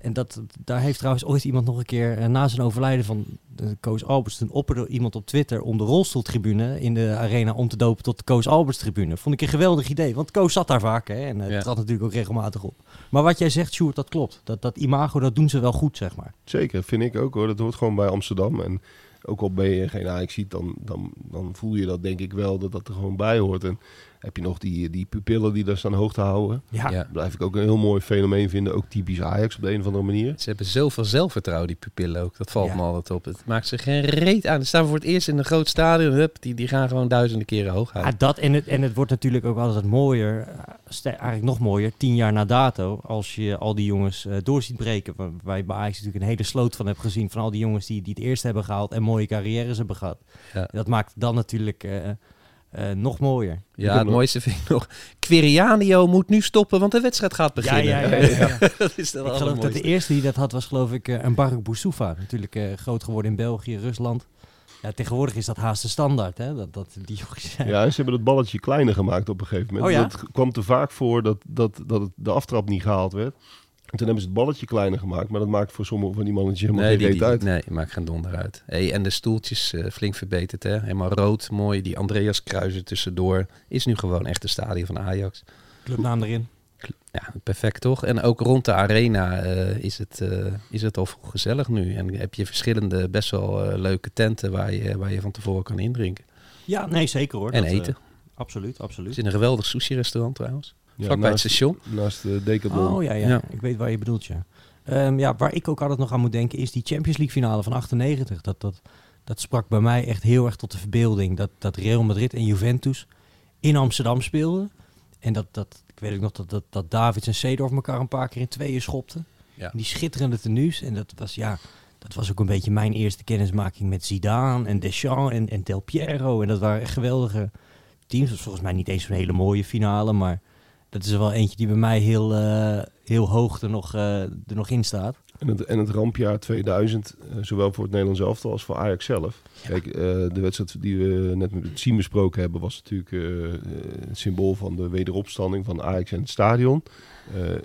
Eh, en dat, daar heeft trouwens ooit iemand nog een keer eh, na zijn overlijden van de Koos Alberts, toen opperde iemand op Twitter om de rolstoeltribune in de arena om te dopen tot de Koos Alberts tribune. Vond ik een geweldig idee, want Koos zat daar vaak hè, en het Ja. trad natuurlijk ook regelmatig op. Maar wat jij zegt, Sjoerd, dat klopt. Dat, dat imago, dat doen ze wel goed, zeg maar. Zeker, vind ik ook hoor. Dat hoort gewoon bij Amsterdam. En ook al ben je geen Ajax ziet, dan, dan, dan voel je dat denk ik wel dat dat er gewoon bij hoort. En heb je nog die, die pupillen die daar staan hoog te houden. Ja, Ja. Blijf ik ook een heel mooi fenomeen vinden. Ook typisch Ajax op de een of andere manier. Ze hebben zoveel zelfvertrouwen, die pupillen ook. Dat valt Ja. me altijd op. Het maakt ze geen reet aan. Ze staan voor het eerst in een groot stadion. Hup, die, die gaan gewoon duizenden keren hoog Ja, houden. dat en het, en het wordt natuurlijk ook altijd mooier, eh, eigenlijk nog mooier, tien jaar na dato, als je al die jongens eh door ziet breken. Waar je bij Ajax natuurlijk een hele sloot van hebt gezien, van al die jongens die, die het eerst hebben gehaald en mooie carrières hebben gehad. Ja. Dat maakt dan natuurlijk eh, eh, nog mooier. Ja, het mooiste vind ik nog. Quirianio moet nu stoppen, want de wedstrijd gaat beginnen. Ja, ja, (laughs) ja, ja, ja. dat is dan Ik geloof dat de eerste die dat had was geloof ik eh, een Barak Boussoufa. Natuurlijk eh, groot geworden in België, Rusland. Ja, tegenwoordig is dat haast de standaard, hè? Dat, dat die jongens zijn. Ja, en ze hebben het balletje kleiner gemaakt op een gegeven moment. Oh ja? Dat kwam te vaak voor dat, dat, dat het de aftrap niet gehaald werd. En toen hebben ze het balletje kleiner gemaakt. Maar dat maakt voor sommige van die mannetjes helemaal Nee, geen die, reet die, uit. nee, maakt geen donder uit. Hey, en de stoeltjes eh, flink verbeterd. Hè? Helemaal rood, mooi. Die Andreas Kruizen tussendoor. Is nu gewoon echt de stadion van Ajax. Clubnaam erin. Ja, perfect toch? En ook rond de arena eh, is, het, eh, is het al gezellig nu. En heb je verschillende best wel leuke tenten waar je, waar je van tevoren kan indrinken. Ja, nee, zeker hoor. En Dat, eten. absoluut, Het absoluut. is in een geweldig sushi-restaurant trouwens. Ja, Vlak bij het station. Naast de Decathlon. Oh ja, ja, Ja. ik weet waar je bedoelt, ja. Ehm, ja, waar ik ook altijd nog aan moet denken is die Champions League finale van 98. Dat, dat, dat sprak bij mij echt heel erg tot de verbeelding. Dat, dat Real Madrid en Juventus in Amsterdam speelden. En dat, dat ik weet ook nog dat, dat, dat Davids en Seedorf elkaar een paar keer in tweeën schopten. Ja. Die schitterende tenues. En dat was, ja, dat was ook een beetje mijn eerste kennismaking met Zidane en Deschamps en, en Del Piero. En dat waren echt geweldige teams. Dat was volgens mij niet eens een hele mooie finale, maar dat is er wel eentje die bij mij heel, eh, heel hoog er nog, eh, er nog in staat. En het, en het rampjaar 2000, eh, zowel voor het Nederlands elftal als voor Ajax zelf. Kijk, de wedstrijd die we net met het team besproken hebben, was natuurlijk het symbool van de wederopstanding van Ajax en het stadion.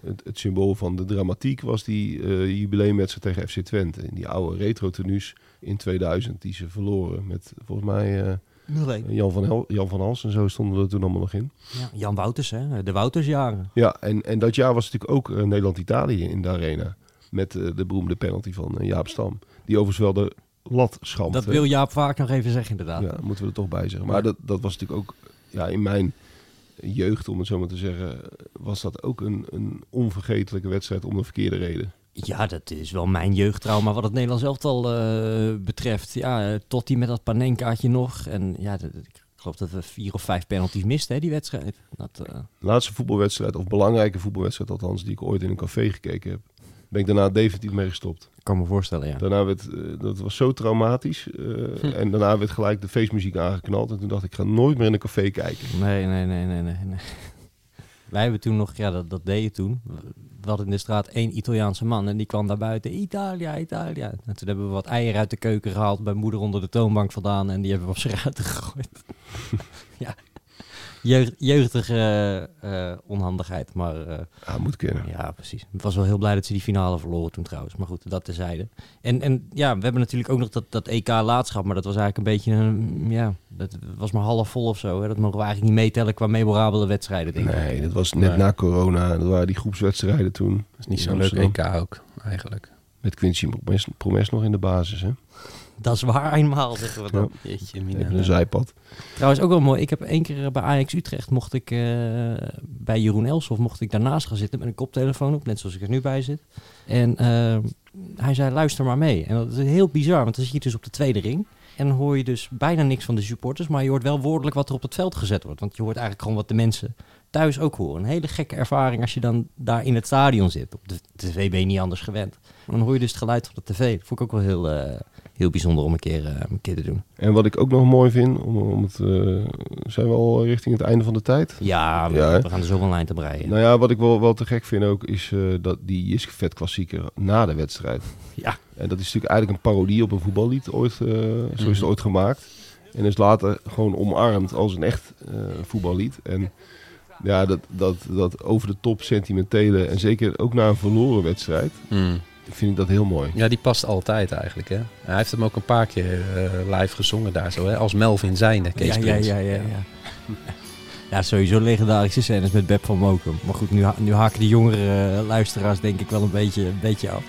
Het, het symbool van de dramatiek was die jubileumwedstrijd tegen FC Twente. In die oude retro-tenues in 2000, die ze verloren met volgens mij eh, Jan, van Hel Jan van Hals en zo stonden er toen allemaal nog in. Ja, Jan Wouters, hè? de Woutersjaren. Ja, en, en dat jaar was natuurlijk ook eh, Nederland-Italië in de arena. Met eh, de beroemde penalty van eh, Jaap Stam. Die overigens wel de lat schampt. Dat wil Jaap vaak nog even zeggen, inderdaad. Ja, moeten we er toch bij zeggen. Maar dat, dat was natuurlijk ook ja, in mijn jeugd, om het zo maar te zeggen, was dat ook een, een onvergetelijke wedstrijd om een verkeerde reden. Ja, dat is wel mijn jeugdtrauma wat het Nederlands elftal eh betreft. Ja, eh, tot die met dat panenkaartje nog. En ja, dat- ik geloof dat we vier of vijf penalties misten, hè, die wedstrijd. Dat, eh, Laatste voetbalwedstrijd, of belangrijke voetbalwedstrijd althans, die ik ooit in een café gekeken heb. Ben ik daarna definitief mee gestopt. ik kan me voorstellen, ja. Daarna werd, dat was zo traumatisch. (laughs) En daarna werd gelijk de feestmuziek aangeknald. En toen dacht ik, ik ga nooit meer in een café kijken. Nee, nee, nee, nee, nee. nee. (laughs) Wij hebben toen nog, ja, dat, dat deed je toen. We hadden in de straat één Italiaanse man en die kwam daar buiten. Italia, Italia. En toen hebben we wat eieren uit de keuken gehaald, bij moeder onder de toonbank vandaan en die hebben we op zijn ruiten (laughs) gegooid. (laughs) ja, Jeugd, jeugdige eh, onhandigheid, maar eh, Ja, moet kennen. ja, precies. Ik was wel heel blij dat ze die finale verloren toen trouwens. Maar goed, dat tezijde. En, en ja, we hebben natuurlijk ook nog dat, dat EK laatschap. Maar dat was eigenlijk een beetje een... Ja, dat was maar half vol of zo. Hè. Dat mogen we eigenlijk niet meetellen qua memorabele wedstrijden, denk ik. Nee, dat was net na corona. Dat waren die groepswedstrijden toen. Dat is niet zo'n leuk. EK ook, eigenlijk. Met Quincy Promes, Promes nog in de basis. Hè? Dat is waar eenmaal, zeggen we dan. Jeetje, mina. Even een zijpad. Trouwens, ook wel mooi. Ik heb één keer bij Ajax Utrecht mocht ik eh, bij Jeroen Elshoff mocht ik daarnaast gaan zitten met een koptelefoon op, net zoals ik er nu bij zit. En eh, hij zei, luister maar mee. En dat is heel bizar, want dan zit je dus op de tweede ring. En dan hoor je dus bijna niks van de supporters, maar je hoort wel woordelijk wat er op het veld gezet wordt. Want je hoort eigenlijk gewoon wat de mensen thuis ook horen. Een hele gekke ervaring als je dan daar in het stadion zit. Op de tv ben je niet anders gewend. Dan hoor je dus het geluid van de tv. Dat vond ik ook wel heel, eh, heel bijzonder om een keer, eh, een keer te doen. En wat ik ook nog mooi vind, om, om het, eh, zijn we al richting het einde van de tijd? Ja, we, Ja, we gaan er zoveel eind op rijden. Nou ja, wat ik wel, wel te gek vind ook, is eh, dat die Jiske Vet klassieker na de wedstrijd. (laughs) Ja. En dat is natuurlijk eigenlijk een parodie op een voetballied, ooit, zo is het Mhm. ooit gemaakt. En is later gewoon omarmd als een echt voetballied. En ja, dat, dat, dat over de top sentimentele, en zeker ook na een verloren wedstrijd, Mm. Vind ik dat heel mooi. Ja, die past altijd eigenlijk. Hè? Hij heeft hem ook een paar keer eh, live gezongen daar zo. Hè? Als Melvin Zijne, Kees ja, ja, Prins. ja, ja, ja. (laughs) Ja, sowieso legendarische scènes met Beb van Mokum. Maar goed, nu, ha- nu haken de jongere eh, luisteraars denk ik wel een beetje, een beetje af.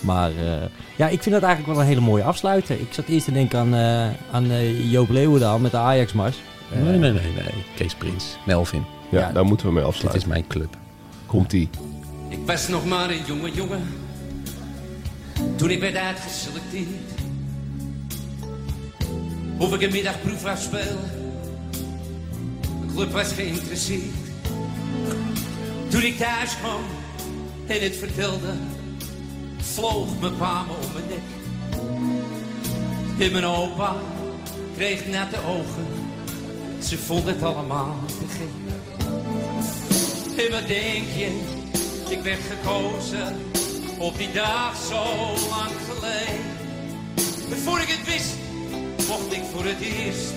Maar eh, ja, ik vind dat eigenlijk wel een hele mooie afsluiter. Ik zat eerst te denken aan, eh, aan eh, Joop Leeuwendaal met de Ajax-mars. Nee, nee, nee, nee. Kees Prins, Melvin. Ja, Ja. daar moeten we mee Dit afsluiten. is mijn club. Komt-ie. Ik was nog maar een jonge jongen toen ik werd uitgeselecteerd. Of ik een middagproef spelen, de club was geïnteresseerd. Toen ik thuis kwam en het vertelde, vloog mijn pa me om mijn nek. En mijn opa kreeg natte ogen, ze vond het allemaal te gek. En wat denk je? Ik werd gekozen op die dag zo lang geleden. En voor ik het wist, mocht ik voor het eerst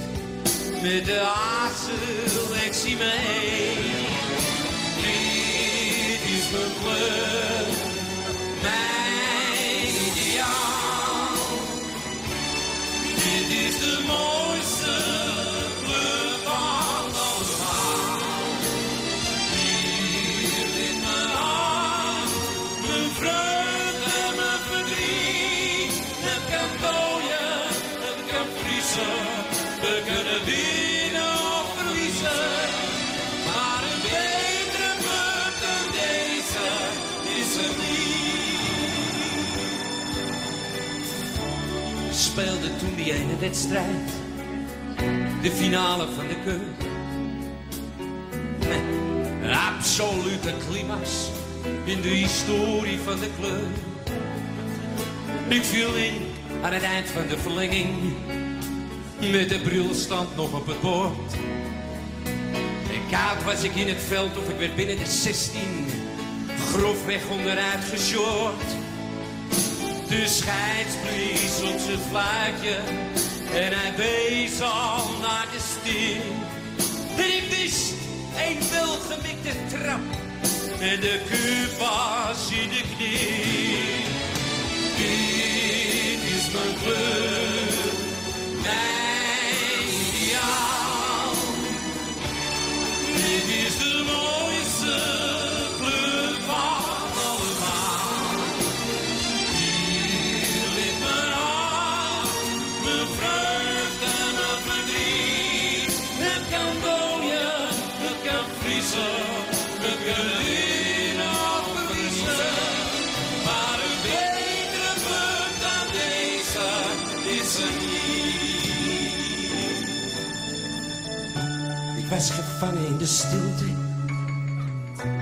met de A-selectie mee. Dit is mijn mijn ene wedstrijd, de finale van de cup. Absolute climax in de historie van de club. Ik viel in aan het eind van de verlenging. Met de brilstand nog op het bord. En koud was ik in het veld of ik werd binnen de 16. Grofweg onderuit geshort. De scheids blies op zijn fluitje. En hij wees al naar de stil. En ik wist, een welgemikte trap. En de kuip in de knie. Dit is mijn club, mijn ideaal. Dit is de mooiste was gevangen in de stilte.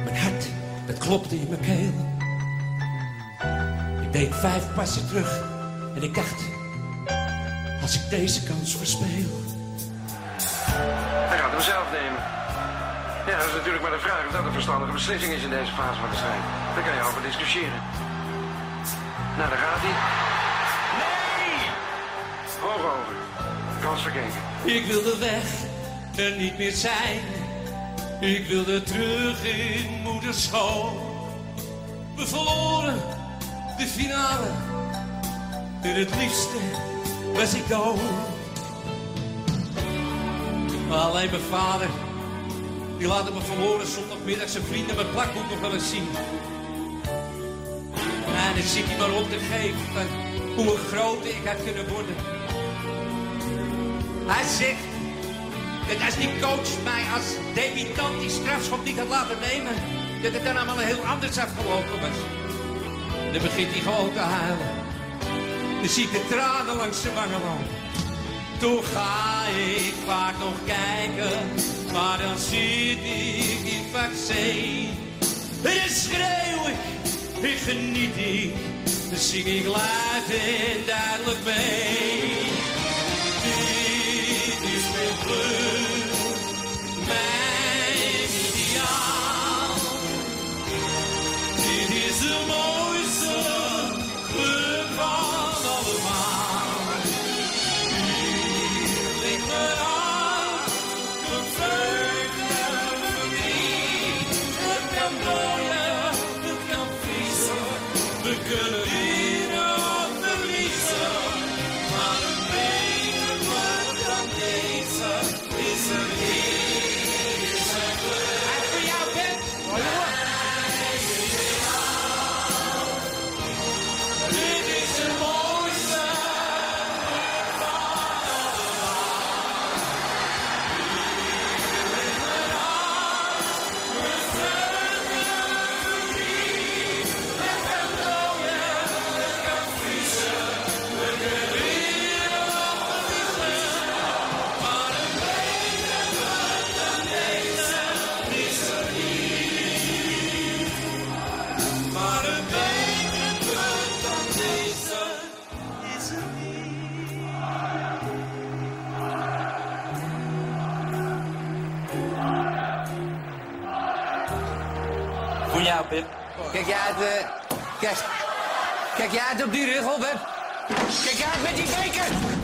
Mijn hart, het klopte in mijn keel. Ik deed vijf passen terug en ik dacht, als ik deze kans verspeel. Hij gaat hem zelf nemen. Ja, dat is natuurlijk maar de vraag of dat een verstandige beslissing is in deze fase van de strijd. Daar kan je over discussiëren. Nou, daar gaat hij. Nee! Hoog over. Kans verkeken. Ik wilde weg en niet meer zijn. Ik wilde terug in moederschool. We verloren de finale. En het liefste was ik dood. Alleen mijn vader, die laat me verloren zondagmiddag zijn vrienden mijn plakboek nog wel eens zien. En dan zit hij maar op te geven hoe groot ik had kunnen worden. Hij zegt dat als die coach mij als debutant die strafschop niet had laten nemen, dat het dan allemaal heel anders afgelopen was. Dan begint hij gewoon te huilen. Dan zie de tranen langs zijn wangen lopen. Toen ga ik vaak nog kijken, maar dan zit ik in vaccin. En dan schreeuw ik, ik geniet ik, dan zing ik luid en duidelijk mee. Kijk, kijk jij uit op die rug, Robert? Kijk jij uit met die beker!